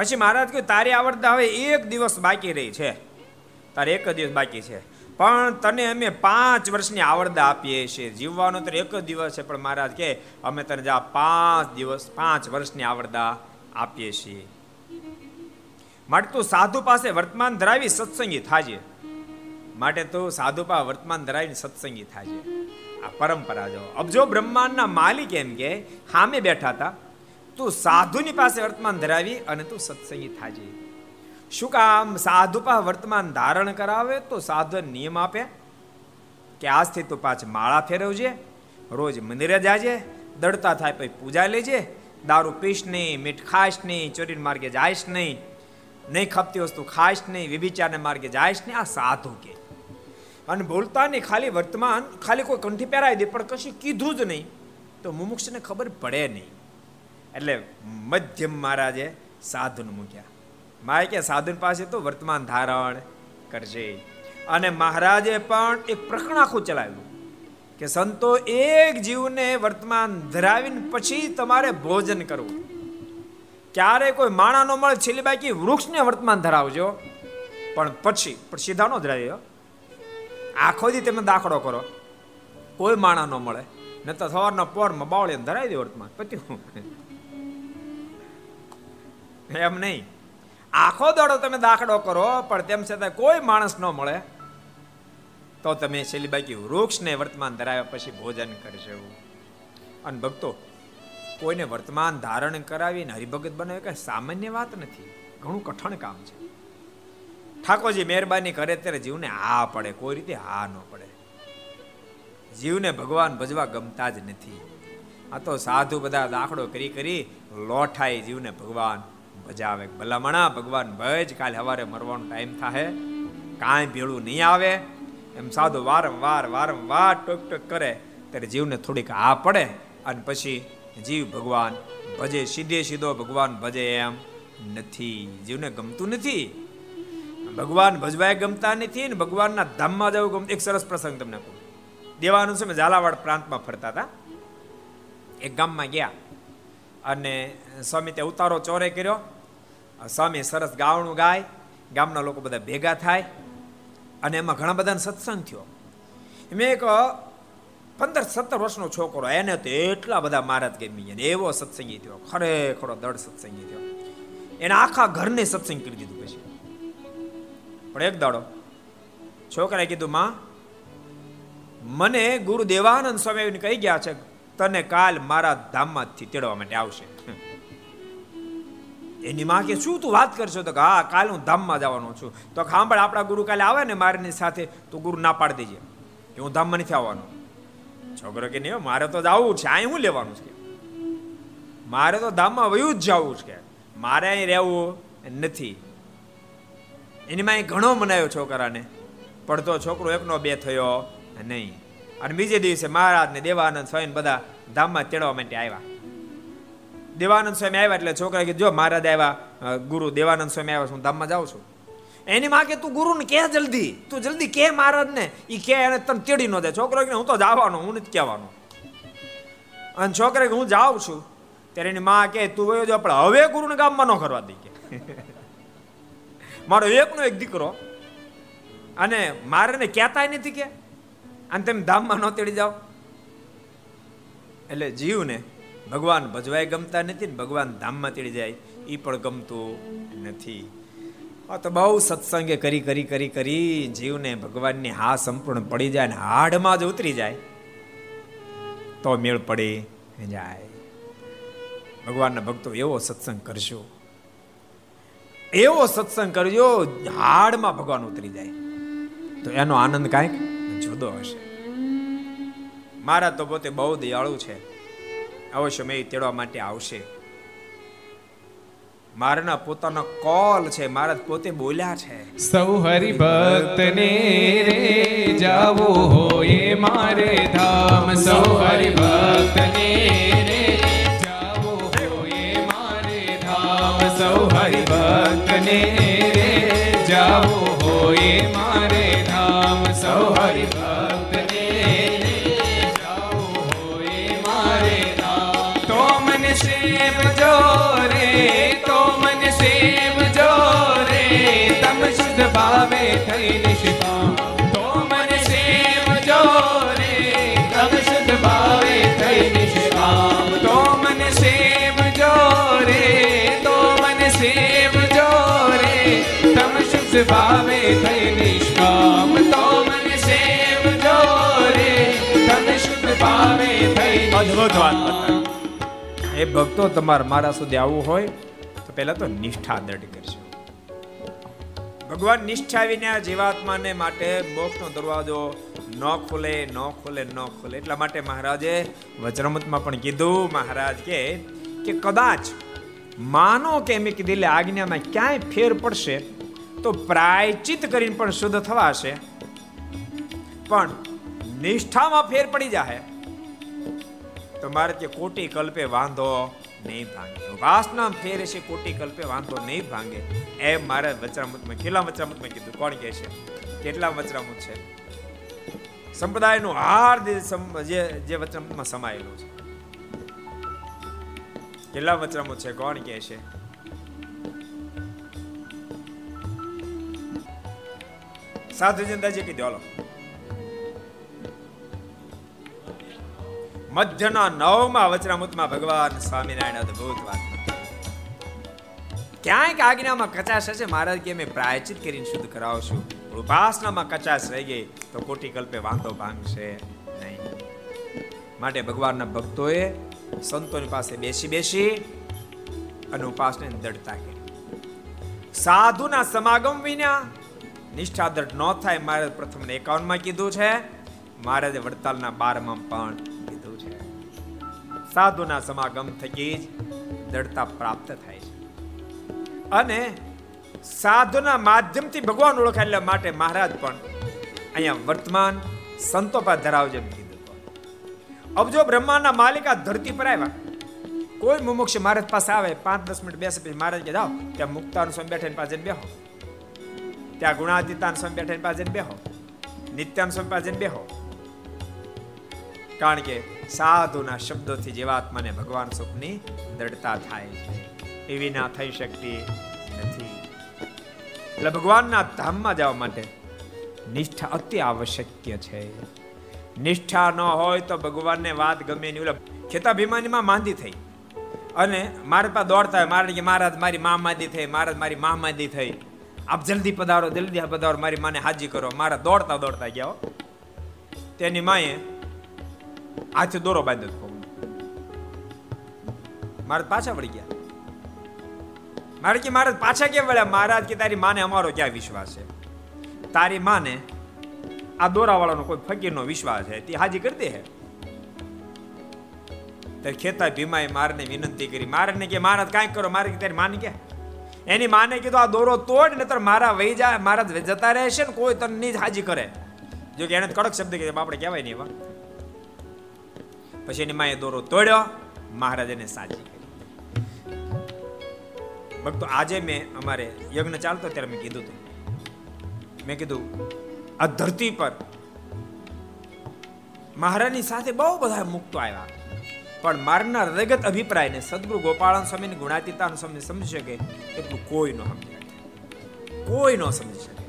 પછી મહારાજ કહ્યું, તારી આવડતા હવે એક દિવસ બાકી રહી છે. તારે એક દિવસ બાકી છે. પણ તને અમે પાંચ વર્ષની આવડતા આપીએ છીએ. જીવવાનો તો એક જ દિવસ છે, પણ મહારાજ કે અમે તને જા પાંચ દિવસ, પાંચ વર્ષની આવડતા આપીએ છીએ. માટે તું સાધુ પાસે વર્તમાન ધરાવી સત્સંગી થાજે. માટે તું સાધુ પાસે વર્તમાન ધરાવીને સત્સંગી થાજે. આ પરંપરા જો. અબજો બ્રહ્માંડના માલિક એમ કે સામે બેઠા હતા તું સાધુની પાસે વર્તમાન ધરાવી અને તું સત્સંગી થાજે. શું કામ સાધુ પા વર્તમાન ધારણ કરાવે તો સાધુ નિયમ આપે? કે આજથી તું પાંચ માળા ફેરવજે, રોજ મંદિરે જાજે, દડતા થાય પછી પૂજા લેજે, દારૂ પીશ નહીં, મીઠ ખાઈશ નહીં, ચોરીને માર્ગે જાયશ નહીં નહીં ખપતી વસ્તુ ખાઈશ નહીં, વિભિચારને માર્ગે જાયશ નહીં, આ સાધુ કે. અને બોલતા નહીં ખાલી વર્તમાન ખાલી કોઈ કંઠી પહેરાવી દે પણ કશું કીધું જ નહીં, તો મુમુક્ષને ખબર પડે નહીં. એટલે મધ્યમ મહારાજે સાધુન મૂક્યા. માય કે સાધુન પાસે તો વર્તમાન ધારણ કરજે. અને મહારાજે પણ એક પ્રકરણ આખું ચલાવ્યું કે સંતો એક જીવને વર્તમાન ધરાવીને પછી તમારે ભોજન કરવું. ક્યારે કોઈ માણા નો મળે, છેલ્લી બાકી વૃક્ષને વર્તમાન ધરાવજો. પણ પછી, પણ સીધા નો ધરાવ્યો આખો દી તમે દાખલો કરો. કોઈ માણા ન મળે. ન તો સવારના પોરમાં બાવળીને ધરાવી દે વર્તમાન. પત્યું એમ નહીં. આખો દાડો તમે દાખલો કરો, પણ તેમ છતાં કોઈ માણસ ન મળે, તો તમે છેલ્લી બાકી વૃક્ષને વર્તમાન ધરાવ્યા પછી ભોજન કરશો. અને ભક્તો, કોઈને વર્તમાન ધારણ કરાવીને હરિભગત બનાવે કઈ સામાન્ય વાત નથી. ઘણું કઠણ કામ છે. ઠાકોરજી મહેરબાની કરે ત્યારે જીવને હા પડે, કોઈ રીતે હા ન પડે. જીવને ભગવાન ભજવા ગમતા જ નથી. આ તો સાધુ બધા દાખલો કરી કરી લોઠાઈ જીવને ભગવાન ભજાવે ભલામણા, ભગવાન ભજ કાલે સવારે મરવાનો ટાઈમ થાય કાંઈ ભેળું નહીં આવે. એમ સાધુ વારંવાર વારંવાર ટોક ટોક કરે. ત્યારે જીવને થોડીક આ પડે. અને પછી જીવ ભગવાન ભજે, સીધે સીધો ભગવાન ભજે એમ નથી. જીવને ગમતું નથી. ભગવાન ભજવાય ગમતા નથી ને ભગવાનના ધામમાં જવું ગમતું એક સરસ પ્રસંગ તમને કહું. દેવાનું છે ઝાલાવાડ પ્રાંતમાં ફરતા હતા. એક ગામમાં ગયા. અને સ્વામી તે ઉતારો ચોરે કર્યો. સ્વામી સરસ ગાવણું ગાય, ગામના લોકો બધા ભેગા થાય અને એમાં ઘણા બધાને સત્સંગ થયો. મેં એક પંદર સત્તર વર્ષનો છોકરો, એને તો એટલા બધા મહારાજ ગમી ગયા એવો સત્સંગી થયો, ખરેખરો દળ સત્સંગી થયો. એને આખા ઘરને સત્સંગ કરી દીધું પછી. પણ એક દાડો છોકરાએ કીધું, માં, મને ગુરુ દેવાનંદ સ્વામી કહી ગયા છે, તને કાલ મારા ધામમાંથી તેડવા માટે આવશે. એની માં કે, શું તું વાત કરશો? તો હા, કાલ હું ધામમાં જવાનો છું. તો સાંભળ આપણા ગુરુ કાલે આવે ને મારીની સાથે, તો ગુરુ ના પાડી દેજે. કે હું ધામમાં નથી આવવાનો. છોકરો કે, નહીં મારે તો જવું છે અહીં હું લેવાનું છે? મારે તો ધામમાં વયું જ જવું છે. મારે અહીં રહેવું નથી. એની માં ઘણો મનાયો છોકરાને. પડતો છોકરો એકનો બે થયો નહીં. અને બીજે દિવસે મહારાજ ને દેવાનંદ સ્વામી બધા ધામમાં તેડવા માટે આવ્યા. દેવાનંદ સ્વામી આવ્યા એટલે છોકરા કીધું, જો મહારાજ આવ્યા ગુરુ દેવાનંદ સ્વામી આવ્યા હું ધામમાં જાઉં છું. એની માં કે તું ગુરુને કે જલ્દી? તું જલ્દી કે મહારાજ ને એ કે એને તને તેડી ન દે. છોકરો કે હું તો જવાનો, હું નથી કહેવાનો. અને છોકરા કે હું જાઉં છું. ત્યારે એની માં કે, તું વયો જો આપણે હવે ગુરુને ગામમાં ન કરવા દઈ કે. મારો એકનો એક દીકરો. અને મારે ને કહેતા નથી કે. અને તમે ધામમાં ન તેડી જાઓ. એટલે જીવને ભગવાન ભજવાય ગમતા નથી ને ભગવાન ધામમાં તેડી જાય એ પણ ગમતું નથી. આ તો બહુ સત્સંગે કરી કરી કરી કરી જીવને ભગવાનની હા સંપૂર્ણ પડી જાય ને હાડમાં જ ઉતરી જાય, તો મેળ પડી જાય. ભગવાનના ભક્તો એવો સત્સંગ કરશો એવો સત્સંગ કરજો, હાડમાં ભગવાન ઉતરી જાય. તો એનો આનંદ કાંઈક જુદો હશે. મારા તો પોતે બહુ દયાળુ છે. અવશ્ય મેં તેડવા માટે આવશે. મારના પોતાનો કોલ છે, મારા પોતે બોલ્યા છે. સૌ હરિભક્ત ને રે જાવો હોય મારે ધામ. સૌ હરિભક્ત ને રે જાવો હોય મારે ધામ. સૌ હરિભક્ત ને રે જાવો ભાવે થઈ નિષ્કામ તો મન સેવજો રે તમ શુદ્ધ ભાવે થઈ નિષ્કામ તો મન સેવજો રે તો મન સેવજો રે તમ શુદ્ધ ભાવે થઈ નિષ્કામ તો મન સેવજો રે તમ શુદ્ધ ભાવે થઈ અદ્ભુત વાત બતાવી. એ ભક્તો તમારે મારા સુધી આવવું હોય તો પહેલા તો નિષ્ઠા દઢ કરજો. ભગવાન નિષ્ઠા વિના જીવાત્માને માટે મોક્ષનો દરવાજો ન ખુલે ન ખુલે ન ખુલે. એટલા માટે મહારાજે વજ્રમતમાં પણ કીધું, મહારાજ, કે કે કદાચ માનો કે એમ કીધેલી આજ્ઞામાં ક્યાંય ફેર પડશે, તો પ્રાયચિત કરીને પણ શુદ્ધ થવાશે પણ નિષ્ઠામાં ફેર પડી જાય તો મારે કોટી કલ્પે વાંધો નહીં ભાંગે. વાસના ફેરે છે, કોટી કલ્પે વાંધો નહીં ભાંગે. એમ મારે વચરામૃતમાં, કેટલા વચરામૃતમાં કીધું? કોણ કહે છે? કેટલા વચરામૃત છે? સંપ્રદાયનું હાર જે જે વચરામૃતમાં સમાયેલું છે. કેટલા વચરામૃત છે? કોણ કહે છે? સાધુ જનતાજી કીધું, હાલો. મધ્યના નવમાં વચરામૃતમાં ભગવાન સ્વામિનારાયણ અદભુત વાત ક્યાંક આજ્ઞામાં કચાશ હશે, મહારાજ કે અમે પ્રાયચિત કરીને શુદ્ધ કરાવશું ઉપાસનામાં કચાશ રહી ગઈ, તો કોટી કલ્પે વાંધો ભાંગશે નહીં. માટે ભગવાનના ભક્તોએ સંતોની પાસે બેસી બેસી અને ઉપાસને દડતા કરી. સાધુના સમાગમ વિના નિષ્ઠા દ્રઢ ન થાય મારે પ્રથમ એકાવનમાં કીધું છે. મહારાજે વડતાલના બારમાં પણ સાધુના સમાગમ થકી જ દૃઢતા પ્રાપ્ત થાય છે. અને સાધુના માધ્યમથી ભગવાન ઓળખાય એટલા માટે મહારાજ પણ અહીંયા વર્તમાન સંતો પર ધરાવજે કીધું અબજો બ્રહ્માના માલિક આ ધરતી પર આવ્યા, કોઈ મુમુક્ષ મહારાજ પાસે આવે, પાંચ દસ મિનિટ બેસે પછી મહારાજ કે, જાઓ, ત્યાં મુક્તાનું સ્વામી બેઠા પાસે બેહો. ત્યાં ગુણાતીતાન સ્વામી બેઠા પાસે બેહો. નિત્યાન સ્વામી પાસે બેહો. કારણ કે સાધુના શબ્દોથી જીવાત્માને ભગવાન સુખની દ્રઢતા થાય છે. એવી ના થઈ શકતી નથી. એટલે ભગવાનના ધામમાં જવા માટે નિષ્ઠા અતિ આવશ્યક છે. નિષ્ઠા ન હોય તો ભગવાનને વાત ગમે નહીં. ઓલા ખેતા ભીમાનીમાં માંદી થઈ. અને મારે પાસે દોડતા હોય, મારે કે મહારાજ, મારી મા માંદી થઈ, મહારાજ, મારી મા માંદી થઈ. આપ જલ્દી પધારો જલ્દી પધારો, મારી માને હાજી કરો. મારા દોડતા દોડતા ગયા તેની માએ હાથે દોરો બાંધ્યો મારે પાછા વળી ગયા. મારે કે મહારાજ પાછા કેમ વળ્યા? મહારાજ કે તારી માને અમારો ક્યાં વિશ્વાસ છે? તારી માને આ દોરાવાળાનો કોઈ ફકીરનો વિશ્વાસ છે? તે હાજી કરતી હે? ત્યારે ખેતા ભીમાએ મારને વિનંતી કરી. મારને કે મહારાજ કાંઈક કરો? મારે તારી માને કે એની માને કીધું આ દોરો તોડ ને તાર મારા વહી જાય મારા જતા રહેશે ને કોઈ તને નહીં હાજી કરે. જો કે એને કડક શબ્દ કીધું આપણે કહેવાય નહીં એવા પછી એની માએ દોરો તોડ્યો, મહારાજ એને સાચી કરી. ભક્તો, આજે મેં અમારે યજ્ઞ ચાલતો ત્યારે મેં કીધું હતું. મેં કીધું, આ ધરતી પર મહારાજની સાથે બહુ બધા મુક્તો આવ્યા. પણ મારના હૃદયગત અભિપ્રાયને સદગુરુ ગોપાળન સ્વામી ગુણાતીતા સ્વામી સમજી શકે, એટલું કોઈ ન સમજી. કોઈ ન સમજી શકે.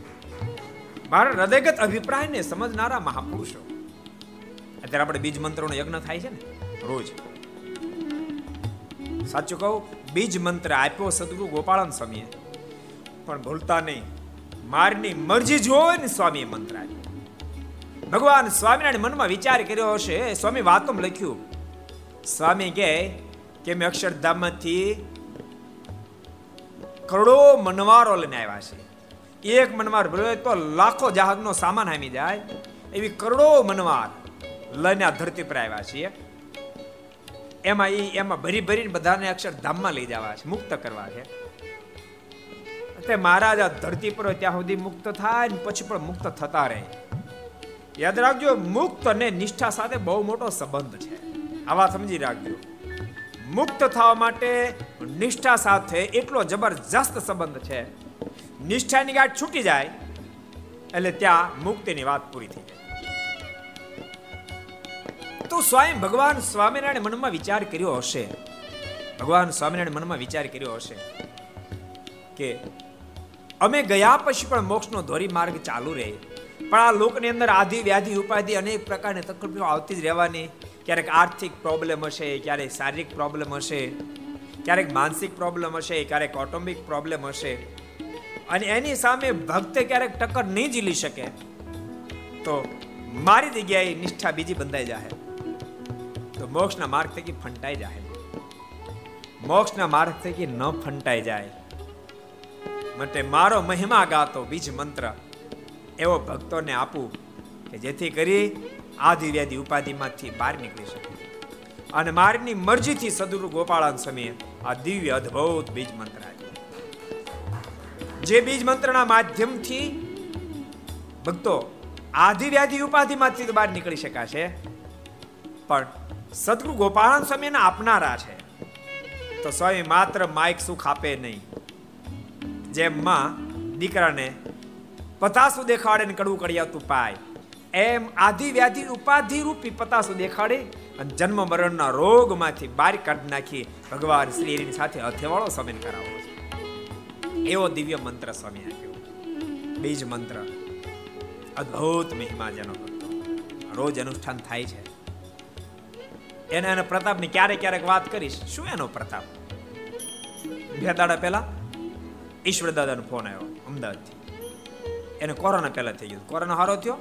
મારા હૃદયગત અભિપ્રાયને સમજનારા મહાપુરુષો અત્યારે આપણે બીજ મંત્રોનો યજ્ઞ થાય છે ને? રોજ. સાચું કહું, બીજ મંત્ર આપ્યો સદગુરુ ગોપાળન સ્વામીએ. પણ ભૂલતા નહીં. મારની મરજી જોવે ને સ્વામીએ મંત્ર આપ્યો. ભગવાન સ્વામિનારાયણ મનમાં વિચાર કર્યો હશે, સ્વામી વાતોમાં લખ્યું, સ્વામી કહે કે મેં અક્ષરધામમાંથી કરોડો મનવારો લઈને આવ્યા છે. એક મનવાર ભર્યો તો લાખો જહાજનો સામાન હામી જાય, એવી કરોડો મનવાર લઈને આ ધરતી પર આવ્યા છીએ. એમાં એ એમાં ભરી ભરીને બધાને અક્ષરધામમાં લઈ જવા છે, મુક્ત કરવા છે. તે મહારાજ આ ધરતી પર ત્યાં સુધી મુક્ત થાય ને પછી પણ મુક્ત થતા રહે. યાદ રાખજો, મુક્ત અને નિષ્ઠા સાથે બહુ મોટો સંબંધ છે. આવા સમજી રાખજો. મુક્ત થવા માટે નિષ્ઠા સાથે એટલો જબરજસ્ત સંબંધ છે. નિષ્ઠાની ગાંઠ છૂટી જાય, એટલે ત્યાં મુક્તિની વાત પૂરી થઈ તો સ્વયં ભગવાન સ્વામિનારાયણ મનમાં વિચાર કર્યો હશે. ભગવાન સ્વામિનારાયણ મનમાં વિચાર કર્યો હશે કે અમે ગયા પછી પણ મોક્ષનો ધોરી માર્ગ ચાલુ રહે. પણ આ લોકની અંદર આધિ વ્યાધિ ઉપાધિ અનેક પ્રકારની તકલીફો આવતી જ રહેવાની. ક્યારેક આર્થિક પ્રોબ્લેમ હશે, ક્યારેક શારીરિક પ્રોબ્લેમ હશે, ક્યારેક માનસિક પ્રોબ્લેમ હશે, ક્યારેક કૌટુંબિક પ્રોબ્લેમ હશે. અને એની સામે ભક્ત ક્યારેક ટક્કર નહીં ઝીલી શકે. તો મારી જગ્યાએ નિષ્ઠા બીજી બંધાઈ જાય તો મોક્ષના માર્ગ થકી ફંટાઈ જાય. મોક્ષના માર્ગ થકી ન ફંટાઈ જાય. માટે મારો મહિમા ગાતો બીજ મંત્ર એવો ભક્તોને આપું કે જેથી કરી આદિ વ્યાધિ ઉપાધિમાંથી બહાર નીકળી શકે. અને મારની મરજીથી સદગુરુ ગોપાળાન સમયે આ દિવ્ય અદ્ભુત બીજ મંત્ર જે બીજ મંત્રના માધ્યમથી ભક્તો આદિ વ્યાધિ ઉપાધિમાંથી બહાર નીકળી શકાશે. પણ સદગુરુ ગોપાલ સ્વામીના આપનારા છે. તો સ્વામી માત્ર માઇક સુખ આપે નહીં. જેમ માં દીકરાને પતાસું દેખાડે ને કડવું કડિયાતું પાય. એમ આધિ વ્યાધિ ઉપાધિ રૂપી પતાસું દેખાડે અને જન્મ મરણના રોગમાંથી બહાર કાઢી નાખી ભગવાન શ્રીની સાથે હથેવાળો સમય કરાવો છે. એવો દિવ્ય મંત્ર સ્વામી આપ્યો. બીજ મંત્ર. અદ્ભુત મહિમા જેનો રોજ અનુષ્ઠાન થાય છે. એને એના પ્રતાપની ક્યારેક ક્યારેક વાત કરીશ. શું એનો પ્રતાપ? બે દાડા પહેલા ઈશ્વર દાદાનો ફોન આવ્યો, અમદાવાદથી. એને કોરોના પહેલા થઈ ગયો. કોરોના હારો થયો.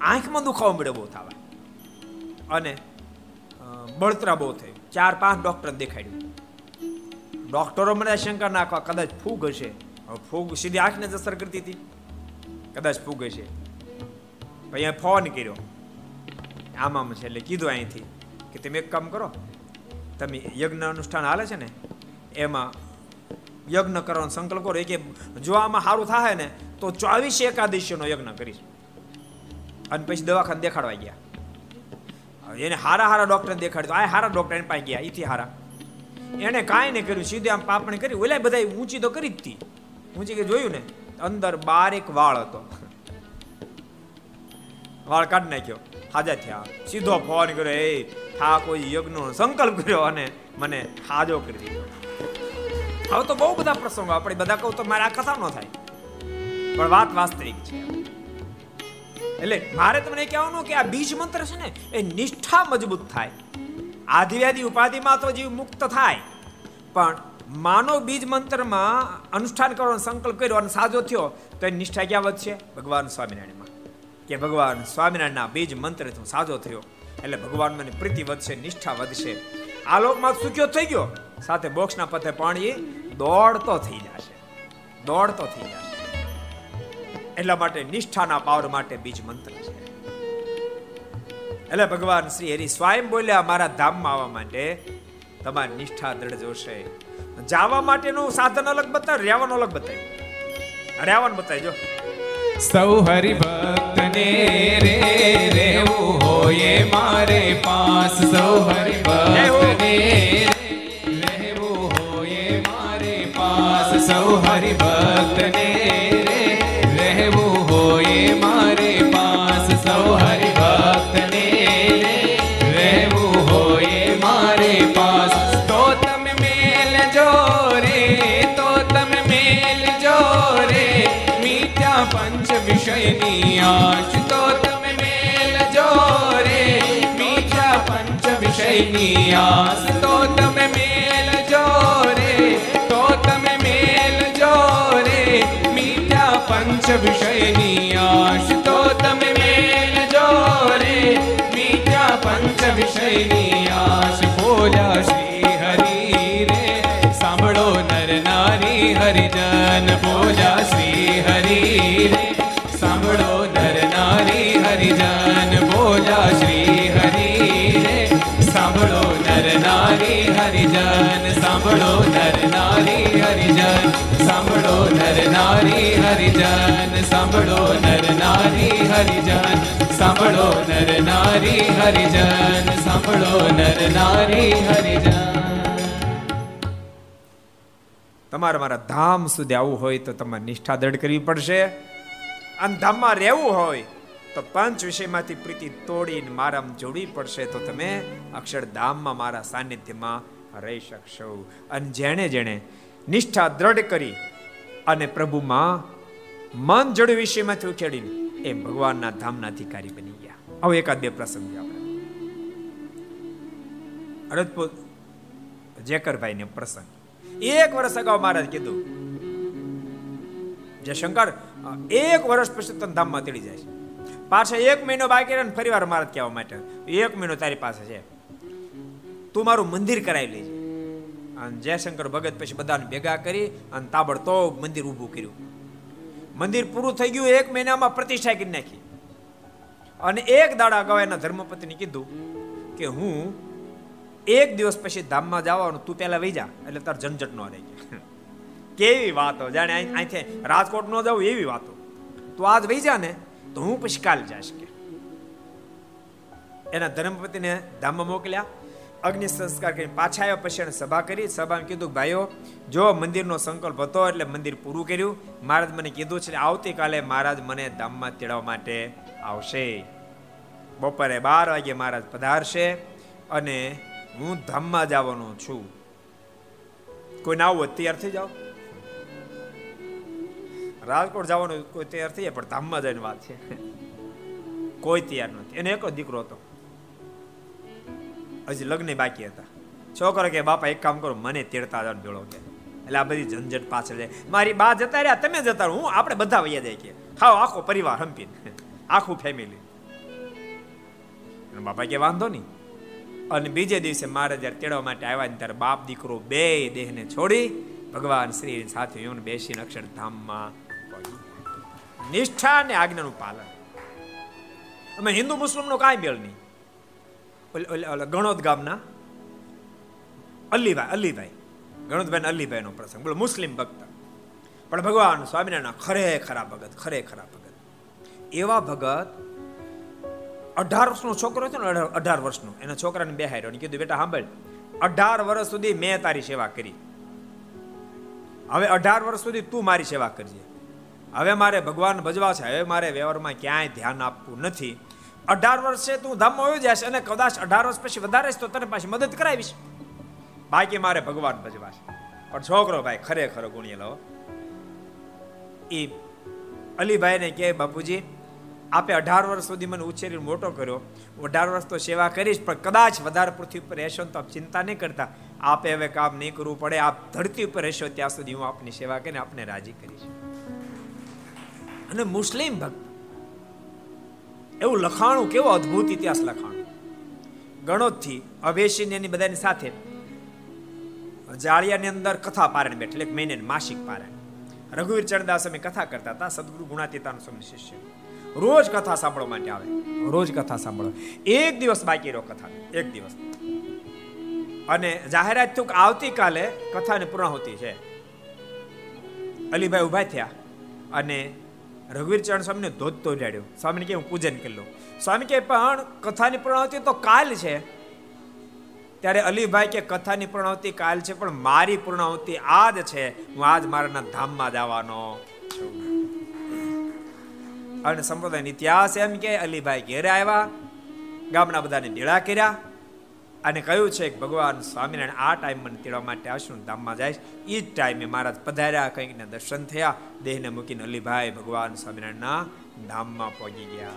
આંખમાં દુખાવો મળ્યો બહુ થવા. અને બળતરા બહુ થઈ. ચાર પાંચ ડોક્ટર દેખાડ્યું. ડોક્ટરો મને શંકા નાખવા, કદાચ ફૂગ હશે. ફૂગ સીધી આંખને જ અસર કરતી હતી. કદાચ ફૂગ હશે. અહીંયા ફોન કર્યો. આમામ છે એટલે કીધું અહીંથી. કે તમે એક કામ કરો, તમે યજ્ઞ અનુષ્ઠાન હાલે છે ને, એમાં યજ્ઞ કરવાનો સંકલ્પ કરો. કે જો આમાં સારું થાય ને, તો ચોવીસ એકાદશીનો યજ્ઞ કરીશ. અને પછી દવાખાને દેખાડવા ગયા. એને હારા હારા ડોક્ટર દેખાડ્યો આ હારા ડોક્ટર એને પાસે ગયા એથી હારા. એને કાંઈ નહીં કર્યું, સીધે આમ પાપણી કરી ઓલા બધા ઊંચી તો કરી જ હતી ઊંચી કે જોયું ને, અંદર બારેક વાળ હતો. વાળ કાઢી નાખ્યો. હાજર થયા. સીધો ફોન કર્યો, એ ઠાકોર યજ્ઞ યજ્ઞનો સંકલ્પ કર્યો અને મને હાજો કરી દીધો. હવે તો બહુ બધા પ્રસંગો, આપણે બધા કહું તો મારે આ કથા ન થાય. પણ વાત વાસ્તવિક છે. એટલે મારે તમને કહેવાનું કે આ બીજ મંત્ર છે ને, એ નિષ્ઠા મજબૂત થાય. આધિવ્યાધિ ઉપાધિમાં તો જીવ મુક્ત થાય. પણ માનવ બીજ મંત્રમાં અનુષ્ઠાન કરવાનો સંકલ્પ કર્યો અને સાજો થયો, તો એ નિષ્ઠા ક્યાં વધશે? ભગવાન સ્વામિનારાયણમાં. કે ભગવાન સ્વામિનારાયણના બીજ મંત્ર હું સાજો થયો. એટલે ભગવાન મને પ્રીતિ વધશે, નિષ્ઠા વધશે. આ લોકમાં સુખ્યો થઈ ગયો? સાથે બોક્સના પથે પાણી દોડતો થઈ જશે. દોડતો થઈ જશે. એટલા માટે નિષ્ઠાના પાવર માટે બીજ મંત્ર છે. એટલે ભગવાન શ્રી હરિ સ્વયં બોલ્યા, મારા ધામમાં આવવા માટે તમારી નિષ્ઠા દ્રઢ જોશે. જવા માટેનું સાધન અલગ બતાવ્યું રહેવાનું અલગ બતાવ્યું રહેવાનું બતાવજો. સૌ હરિભક્તને રે રેવું હોય મારે પાસ. સૌ હરિભક્તને રહેવું હોય મારે પાસ. સૌ હરિભક્તને વિષયની આશ તો તમે મેલ જો રે મીઠા પંચ વિષયની આશ તો તમે મેલ જો રે તો તમે મેલ જો રે મીઠા પંચ વિષયની આશ તો તમે મેલ જો રે મીઠા પંચ વિષયની આશ બોલ્યા શ્રી હરિ રે. સાંભળો નર નારી હરિજન. બોલ્યા શ્રી હરિ રે. નર હરિજન સાંભળો નર નારી હરિજન સાંભળો નર નારી હરિજન સાંભળો નર નારી હરિજન તમારે મારા ધામ સુધી આવવું હોય તો તમારે નિષ્ઠા દ્રઢ કરવી પડશે. અને ધામમાં રહેવું હોય તો પંચ વિષયમાંથી પ્રીતિ તોડીને મારામાં જોડવી પડશે તો તમે અક્ષરધામમાં મારા સાનિધ્યમાં રહી શકશો. અને જેણે જેણે નિષ્ઠા દ્રઢ કરી અને પ્રભુમાં મન જોડ્યું વિષયમાંથી ઉખેડીને એ ભગવાનના ધામના અધિકારી બની ગયા. હવે એકાદ બે પ્રસંગ આપણે. અરજપુર જેકરભાઈ ને પ્રસંગ. એક વર્ષ અગાઉ મહારાજ કીધું જે શંકર, એક વર્ષ પછી તને ધામમાં તેડી જાય છે. પાછા એક મહિનો બાકી રહે ફરી વાર મહારાજ કહેવા માટે. એક મહિનો તારી પાસે છે. તું મારું મંદિર કરાવી લેજે. અને જયશંકર ભગત પછી બધાને ભેગા કરી અને તાબડતોબ મંદિર ઊભું કર્યું. મંદિર પૂરું થઈ ગયું, એક મહિનામાં પ્રતિષ્ઠા કરી નાખી. અને એક દાડા અગાઉ એના ધર્મપતિને કીધું કે હું એક દિવસ પછી ધામમાં જવાનું, તું પહેલા વહી જા, એટલે તાર ઝંઝટ નો રહી કેવી વાતો, જાણે અહીંથી રાજકોટ ન જવું એવી વાતો. તું આજ વહી જા ને, તો હું પછી કાલ જઈશ કે. એના ધર્મપતિને ધામમાં મોકલ્યા અગ્નિ સંસ્કાર કરી પાછા આવ્યા પછી એને સભા કરી. સભામાં કીધું ભાઈઓ, જો મંદિરનો સંકલ્પ હતો એટલે મંદિર પૂરું કર્યું. મહારાજ મને કીધું છે આવતીકાલે મહારાજ મને ધામમાં તેડવા માટે આવશે. બપોરે બાર વાગે મહારાજ પધારશે અને હું ધામમાં જવાનો છું. કોઈ ના આવું તૈયાર થઈ જાઓ. રાજકોટ જવાનું કોઈ તૈયાર થઈ જાય, પણ ધામમાં જઈને વાત છે. કોઈ તૈયાર નથી. એને એક જ દીકરો હતો. હજી લગ્ન બાકી હતા. છોકરો કે, બાપા, એક કામ કરો, મને તેડતા જાવ ભેળો કે. એટલે આ બધી ઝંઝટ પાછળ જાય. મારી બા જતા રહ્યા, તમે જતા હું આપણે બધા વૈયા જાય કે. હાવ આખો પરિવાર હંપીને. આખું ફેમિલી બાપા કે, વાંધો નહીં. અને બીજે દિવસે મારે જ્યારે તેડવા માટે આવ્યા ને ત્યારે બાપ દીકરો બે દેહને છોડી ભગવાન શ્રી સાથે યોન બેસીને અક્ષરધામમાં નિષ્ઠા અને આજ્ઞાનું પાલન. અમે હિન્દુ મુસ્લિમનો કાંઈ મેળ નહીં. ગણોદ ગામના અલ્લીભાઈ અલ્લીભાઈ ગણોદભાઈ અલ્લીભાઈ નો પ્રસંગ. બોલો, મુસ્લિમ ભક્ત. પણ ભગવાન સ્વામિનારાયણ ખરે ખરા ભગત, ખરે ખરા ભગત. એવા ભગત અઢાર વર્ષનો છોકરો હતો ને, અઢાર વર્ષનો. એના છોકરાને બેહાર્યો અને કીધું, બેટા, સાંભળ, અઢાર વર્ષ સુધી મેં તારી સેવા કરી. હવે અઢાર વર્ષ સુધી તું મારી સેવા કરજે. હવે મારે ભગવાન ભજવા છે. હવે મારે વ્યવહારમાં ક્યાંય ધ્યાન આપવું નથી. અઢાર વર્ષે તું ધામમાં આવી જશે અને કદાચ અઢાર વર્ષ પછી વધારે તો તને પાછી મદદ કરાવીશ. બાકી મારે ભગવાન ભજવાશ. પણ છોકરો ભાઈ, ખરેખર ગુણી લો. એ અલીભાઈને કહે, બાપુજી, આપે અઢાર વર્ષ સુધી મને ઉછેરીને મોટો કર્યો. હું અઢાર વર્ષ તો સેવા કરીશ, પણ કદાચ વધારે પૃથ્વી ઉપર રહેશો તો આપ ચિંતા નહીં કરતા. આપે હવે કામ નહીં કરવું પડે. આપ ધરતી ઉપર રહેશો ત્યાં સુધી હું આપની સેવા કરીને આપને રાજી કરીશ. અને મુસ્લિમ ભક્ત એવું લખાણું કેવો અદ્ભુત ઇતિહાસ લખાણું? ગણોદથી અભેશીને એની બધાની સાથે જાળિયાની અંદર કથા પારણ બેઠેલ, એક મહિને માસિક પારણ રઘુવીર ચરણદાસ અમે કથા કરતા હતા, સદગુરુ ગુણાતીતાનો સ્વામી શિષ્ય. રોજ કથા સાંભળવા માટે આવે. રોજ કથા સાંભળો એક દિવસ બાકી રહ્યો કથા. એક દિવસ. અને જાહેરાત થયું કે આવતીકાલે કથાની પૂર્ણાહુતિ છે. અલીભાઈ ઊભા થયા અને રઘુવીર ચરણ સ્વામીને ધોધ તો ઉડાડ્યો સ્વામીને કે હું પૂજન કરી લઉં. સ્વામી કે પણ કથાની પૂર્ણાહુતિ તો કાલ છે. ત્યારે અલીભાઈ કે કથાની પૂર્ણાવતિ કાલ છે, પણ મારી પૂર્ણાવતી આજ છે. હું આજ મારા ધામમાં જવાનો છું. અને સંપ્રદાયનો ઇતિહાસ એમ કે અલીભાઈ ઘેરે આવ્યા, ગામના બધાને ભેળા કર્યા. અને કહ્યું છે કે ભગવાન સ્વામિનારાયણ આ ટાઈમ મને તેડવા માટે આવશું ધામમાં જાય એ જ ટાઈમે મહારાજ પધાર્યા કંઈકને દર્શન થયા. દેહને મૂકીને અલીભાઈ ભગવાન સ્વામિનારાયણના ધામમાં પહોંચી ગયા.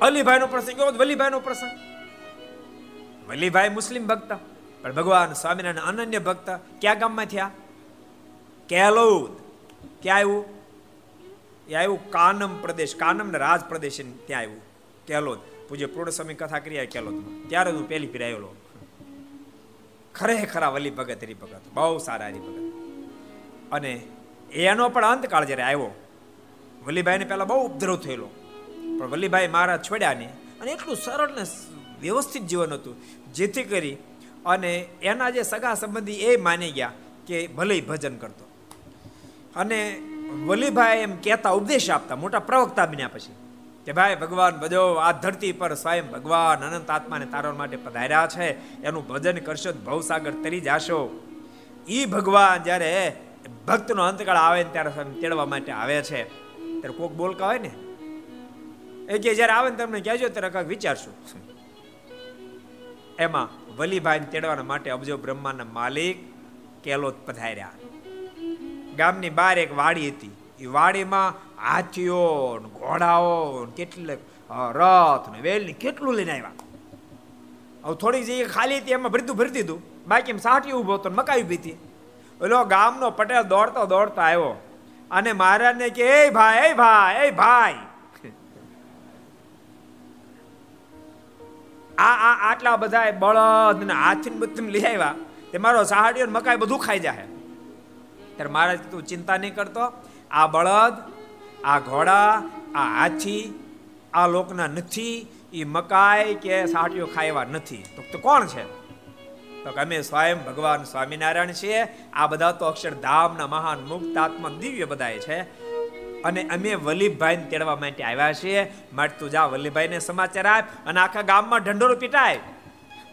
અલીભાઈનો પ્રસંગ એવો વલીભાઈનો પ્રસંગ. વલીભાઈ મુસ્લિમ ભક્ત, પણ ભગવાન સ્વામિનારાયણ અનન્ય ભક્ત. ક્યાં ગામમાં થયા? કેલોદ. ક્યાં આવ્યું? એ આવ્યું કાનમ પ્રદેશ, કાનમ ને રાજ પ્રદેશ ત્યાં આવ્યું. કેલોદ. પૂજ્ય પૂર્ણ સમય કથા કરી કેલો ત્યારે હું પહેલી ફેર આવેલો. ખરેખર વલી ભગત, હરિભગત, બહુ સારા હરિભગત. અને એનો પણ અંતકાળ જ્યારે આવ્યો વલીભાઈને પહેલાં બહુ ઉપદ્રવ થયેલો. પણ વલ્લીભાઈ મારા છોડ્યા નહીં. અને એટલું સરળ ને વ્યવસ્થિત જીવન હતું. જેથી કરી અને એના જે સગા સંબંધી એ માની ગયા કે ભલે ભજન કરતો. અને વલીભાઈ એમ કહેતા ઉપદેશ આપતા, મોટા પ્રવક્તા બન્યા પછી. કે ભાઈ, ભગવાન ભજો આ ધરતી પર સ્વયં ભગવાન અનંત આત્માને તારવા માટે પધાર્યા છે, એનું ભજન કરશો ભવસાગર તરી જાશો. ઈ ભગવાન જ્યારે ભક્તનો અંતકાળ આવે ને ત્યારે તેડવા માટે આવે છે. ત્યારે કોક બોલકા હોય ને? એ કે જ્યારે આવે ને તમને કહેજો, ત્યારે કાંઈક વિચારશું. એમાં વલીભાઈ તેડવાના માટે અબજો બ્રહ્માના માલિક કેલોત પધાર્યા. ગામની બહાર એક વાડી હતી. એ વાડીમાં હાથીઓ ઘોડાઓ કેટલે રથ ને વેલ ને કેટલું લઈને આવ્યા. હવે થોડી જગ્યાએ ખાલી હતી એમાં ભરતું ભરી દીધું. બાકી એમ સાઠી ઊભો હતો મકાઈ ઊભી હતી. ઓલો ગામનો પટેલ દોડતો દોડતો આવ્યો. અને મહારાજને કે, એ ભાઈ એ ભાઈ એ ભાઈ. આ આ, આટલા બધા બળદ ને હાથી બધું લઈ આવ્યા. તે મારો સહાડીઓ મકાઈ બધું ખાઈ જાય ત્યારે મહારાજ તું ચિંતા નહીં કરતો. આ બળદ આ ઘોડા, આ હાથી, આ લોકના નથી એ મકાઈ કે સાટીઓ ખાયવા નથી. તો કોણ છે? તો અમે સ્વયં ભગવાન સ્વામિનારાયણ છીએ. આ બધા તો અક્ષરધામના મહાન મુક્ત આત્મા દિવ્ય બધાય છે. અને અમે વલ્લીભાઈને તેડવા માટે આવ્યા છીએ. માટે તું જા વલ્લીભાઈને સમાચાર આપ અને આખા ગામમાં ઢંઢોરો પીટાય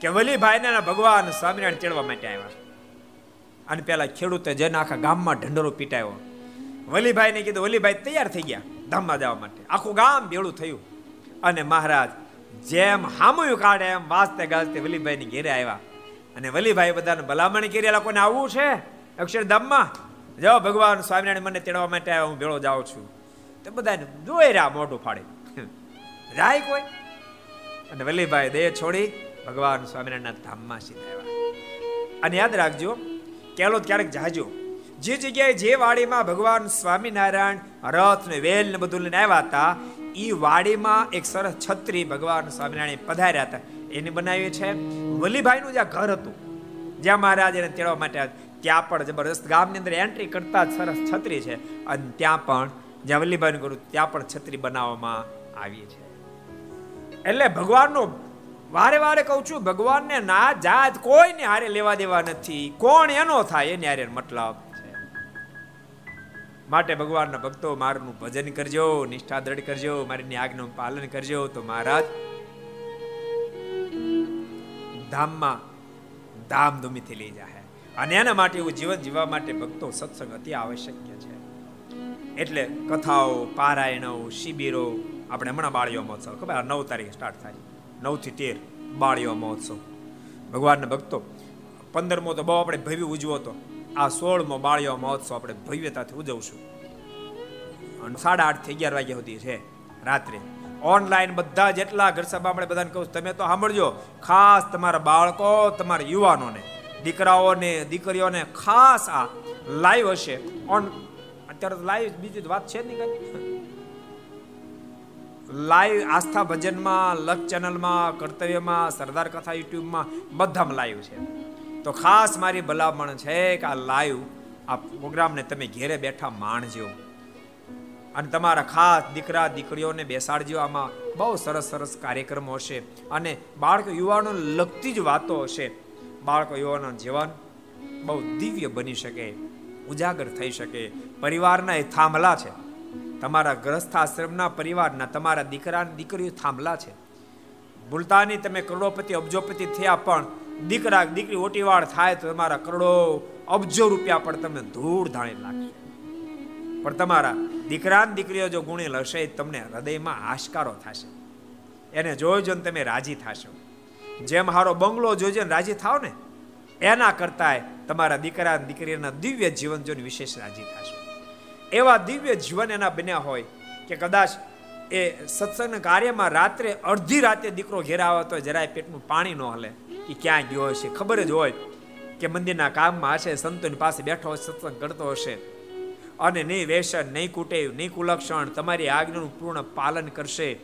કે વલ્લભભાઈને ભગવાન સ્વામિનારાયણ તેડવા માટે આવ્યા. અને પેલા ખેડૂતે જઈને આખા ગામમાં ઢંઢોરો પીટાયો. વલીભાઈને કીધું, વલીભાઈ, તૈયાર થઈ ગયા ધામમાં જવા માટે. આખું ગામ ભેળું થયું. અને મહારાજ જેમ હામયું કાઢે એમ વાંચતે ગાજતે વલીભાઈની ઘેરે આવ્યા. અને વલીભાઈ બધાને ભલામણ કરી કોને આવવું છે? અક્ષરધામમાં જાઓ ભગવાન સ્વામિનારાયણ મને તેડવા માટે આવ્યા, હું ભેળો જાઉં છું. તો બધાને જોઈ રહ્યા મોઢું ફાડે. જાય કોઈ? અને વલ્લીભાઈ દેહ છોડી ભગવાન સ્વામિનારાયણના ધામમાં સીધા આવ્યા. અને યાદ રાખજો કેલો ક્યારેક જાજો. જે જગ્યાએ જે વાડીમાં ભગવાન સ્વામિનારાયણ, રથ ને વેલ ને બધું લઈને આવ્યા હતા એ વાડીમાં એક સરસ છત્રી ભગવાન સ્વામિનારાયણ પધાર્યા હતા. એને બનાવી છે વલીભાઈનું જ્યાં ઘર હતું, જ્યાં મહારાજ એને તેડવા માટે ત્યાં પણ જબરદસ્ત ગામની અંદર એન્ટ્રી કરતા સરસ છત્રી છે. અને ત્યાં પણ જ્યાં વલ્લીભાઈનું ઘર ત્યાં પણ છત્રી બનાવવામાં આવી છે. એટલે ભગવાનનો, વારે વારે કહું છું, ભગવાનને ના જાત કોઈને હારે લેવા દેવા નથી. કોણ એનો થાય, એની હારે મતલબ માટે ભગવાનના ભક્તો મારનું ભજન કરજો, નિષ્ઠા દ્રઢ કરજો, મારીની આજ્ઞાનું પાલન કરજો. તો મહારાજ, ધામમાં ધામધૂમીથી લઈ જાય અને એના માટે એવું જીવન જીવવા માટે ભક્તો સત્સંગ અતિ આવશ્યક છે. એટલે કથાઓ, પારાયણો, શિબિરો, આપણે હમણાં બાળીઓ મહોત્સવ, ખબર? નવ તારીખે સ્ટાર્ટ થાય. નવથી તેર બાળીઓ મહોત્સવ. ભગવાનના ભક્તો, પંદરમો તો બહુ આપણે ભવ્ય ઉજવો તો. આ સોળમો બાળ્યો મહોત્સવ આપણે ભવ્યતાથી ઉજવશું. અને સાડા આઠથી અગિયાર વાગ્યા સુધી છે રાત્રે. ઓનલાઈન બધા જેટલા ઘર સભા આપણે બધાને કહું તમે તો સાંભળજો, ખાસ તમારા બાળકો, તમારા યુવાનોને, દીકરાઓને, દીકરીઓને ખાસ આ લાઈવ હશે. ઓન અત્યારે લાઈવ બીજી વાત છે નહીં કઈ. લાઈવ આસ્થા ભજનમાં લક ચેનલમાં કર્તવ્યમાં, સરદાર કથા યુટ્યુબમાં બધામાં લાઈવ છે. તો ખાસ મારી ભલામણ છે કે આ લાઈવ, આ પ્રોગ્રામને તમે ઘેરે બેઠા માણજો. અને તમારા ખાસ દીકરા, દીકરીઓને બેસાડજો. આમાં બહુ સરસ સરસ કાર્યક્રમો હશે. અને બાળકો યુવાનો લગતી જ વાતો હશે. બાળકો યુવાનો જીવન બહુ દિવ્ય બની શકે, ઉજાગર થઈ શકે. પરિવારના એ થાંભલા છે. તમારા ગ્રસ્થાશ્રમના પરિવારના તમારા દીકરા દીકરીઓ થાંભલા છે. ભૂલતાની તમે કરોડોપતિ, અબજોપતિ થયા પણ દીકરા દીકરી ઓટીવાળ થાય તો તમારા કરોડો અબજો રૂપિયા પણ તમે ધૂળ ધાણી લાગશે. પણ તમારા દીકરા દીકરીઓ જો ગુણેલ હશે તમને હૃદયમાં આશકારો થશે. એને જોજો ને તમે રાજી થશો. જેમ હારો બંગલો જોજો ને રાજી થાવ ને, એના કરતા તમારા દીકરા દીકરીના દિવ્ય જીવન જોઈને વિશેષ રાજી થશો. એવા દિવ્ય જીવન એના બન્યા હોય કે કદાચ એ સત્સંગ કાર્યમાં રાત્રે અડધી રાતે દીકરો ઘેરા આવે તો જરાય પેટનું પાણી ન હલે. કે ક્યાં ગયો હશે? ખબર જ હોય કે મંદિરના કામમાં હશે, સંતોની પાસે બેઠો હશે, સત્સંગ કરતો હશે. અને નહીં વેસન, નહીં કુટેવ નહીં કુલક્ષણ, તમારી આજ્ઞાનું પૂર્ણ પાલન કરશે.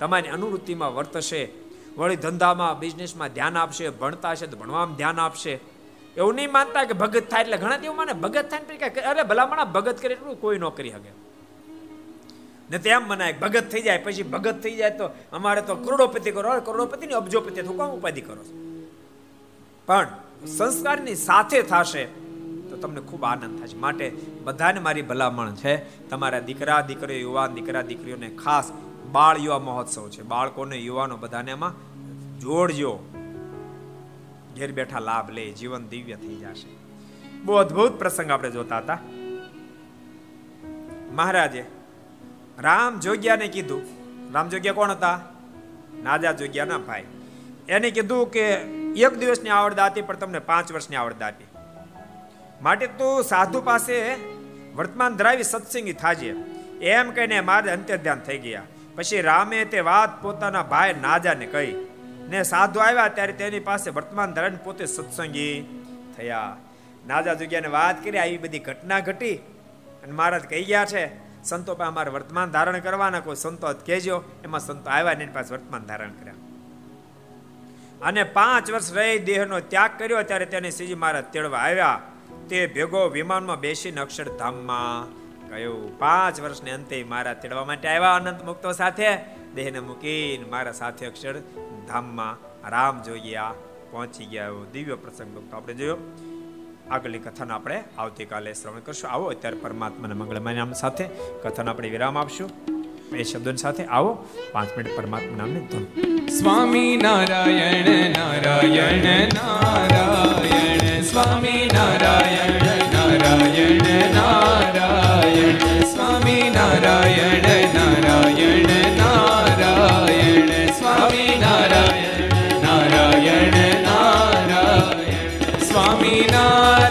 તમારી અનુવૃત્તિમાં વર્તશે. વળી ધંધામાં, બિઝનેસમાં ધ્યાન આપશે, ભણતા હશે તો ભણવામાં ધ્યાન આપશે. એવું નહીં માનતા કે ભગત થાય એટલે ઘણા એવું માને ભગત થાય ને અરે ભલામણા ભગત કરે એટલું કોઈ ન કરી શકે. ને તેમ મનાય ભગત થઈ જાય, પછી ભગત થઈ જાય તો અમારે તો કરોડોપતિ કરો કરોડોપતિ ની અબજોપતિ તો કોણ ઉપાધિ કરો પણ સંસ્કારની સાથે થશે તો તમને ખૂબ આનંદ થશે માટે બધાને મારી ભલામણ છે, તમારા દીકરા, દીકરીઓ, યુવાન, દીકરા, દીકરીઓને ખાસ બાળ યુવા મહોત્સવ છે. બાળકોને, યુવાનો બધાને એમાં જોડજો. ઘેર બેઠા લાભ લે, જીવન દિવ્ય થઈ જશે. બહુ અદ્ભુત પ્રસંગ આપણે જોતા હતા. મહારાજે રામ જોગ્યાને કીધું. રામ જોગ્યા કોણ હતા? નાજા જોગ્યાના ભાઈ. એને કીધું કે એક દિવસની આવડત હતી પણ તમને પાંચ વર્ષની આવડત આપી. માટે તું સાધુ પાસે વર્તમાન ધરાવી સત્સંગી થાજે. એમ કહીને મારે અંત્ય ધ્યાન થઈ ગયા. પછી રામે તે વાત પોતાના ભાઈ નાજાને કહી ને સાધુ આવ્યા ત્યારે તેની પાસે વર્તમાન ધરાવીને પોતે સત્સંગી થયા. નાજા જગ્યાને વાત કરી, આવી બધી ઘટના ઘટી અને મહારાજ કહી ગયા છે સંતો પાસે અમારે વર્તમાન ધારણ કરવાના, કોઈ સંતો કહેજો, એમાં સંતો આવ્યા એની પાસે વર્તમાન ધારણ કર્યા. અને પાંચ વર્ષ રહી, દેહનો ત્યાગ કર્યો, ત્યારે તેને શ્રીજી મહારાજ તેડવા આવ્યા. તે ભેગો વિમાનમાં બેસીને અક્ષરધામમાં ગયો. પાંચ વર્ષને અંતે મારા તેડવા માટે આવ્યા અનંત મુક્તો સાથે. દેહને મૂકીને મારા સાથે અક્ષર ધામમાં રામ જોગ્યા પહોંચી ગયા. દિવ્ય પ્રસંગ આપણે જોયો. આગળની કથાને આપણે આવતીકાલે શ્રવણ કરશું. આવો, અત્યારે પરમાત્માના મંગળમય નામ સાથે કથાને આપણે વિરામ આપશું. એ શબ્દોની સાથે આવો, પાંચ મિનિટ પરમાત્મા નામને ધૂન. Swami Narayan Narayan Narayan, Swami Narayan Narayan Narayan, Swami Narayan Narayan not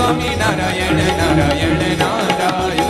Swami Narayana Narayana Narayana Narayana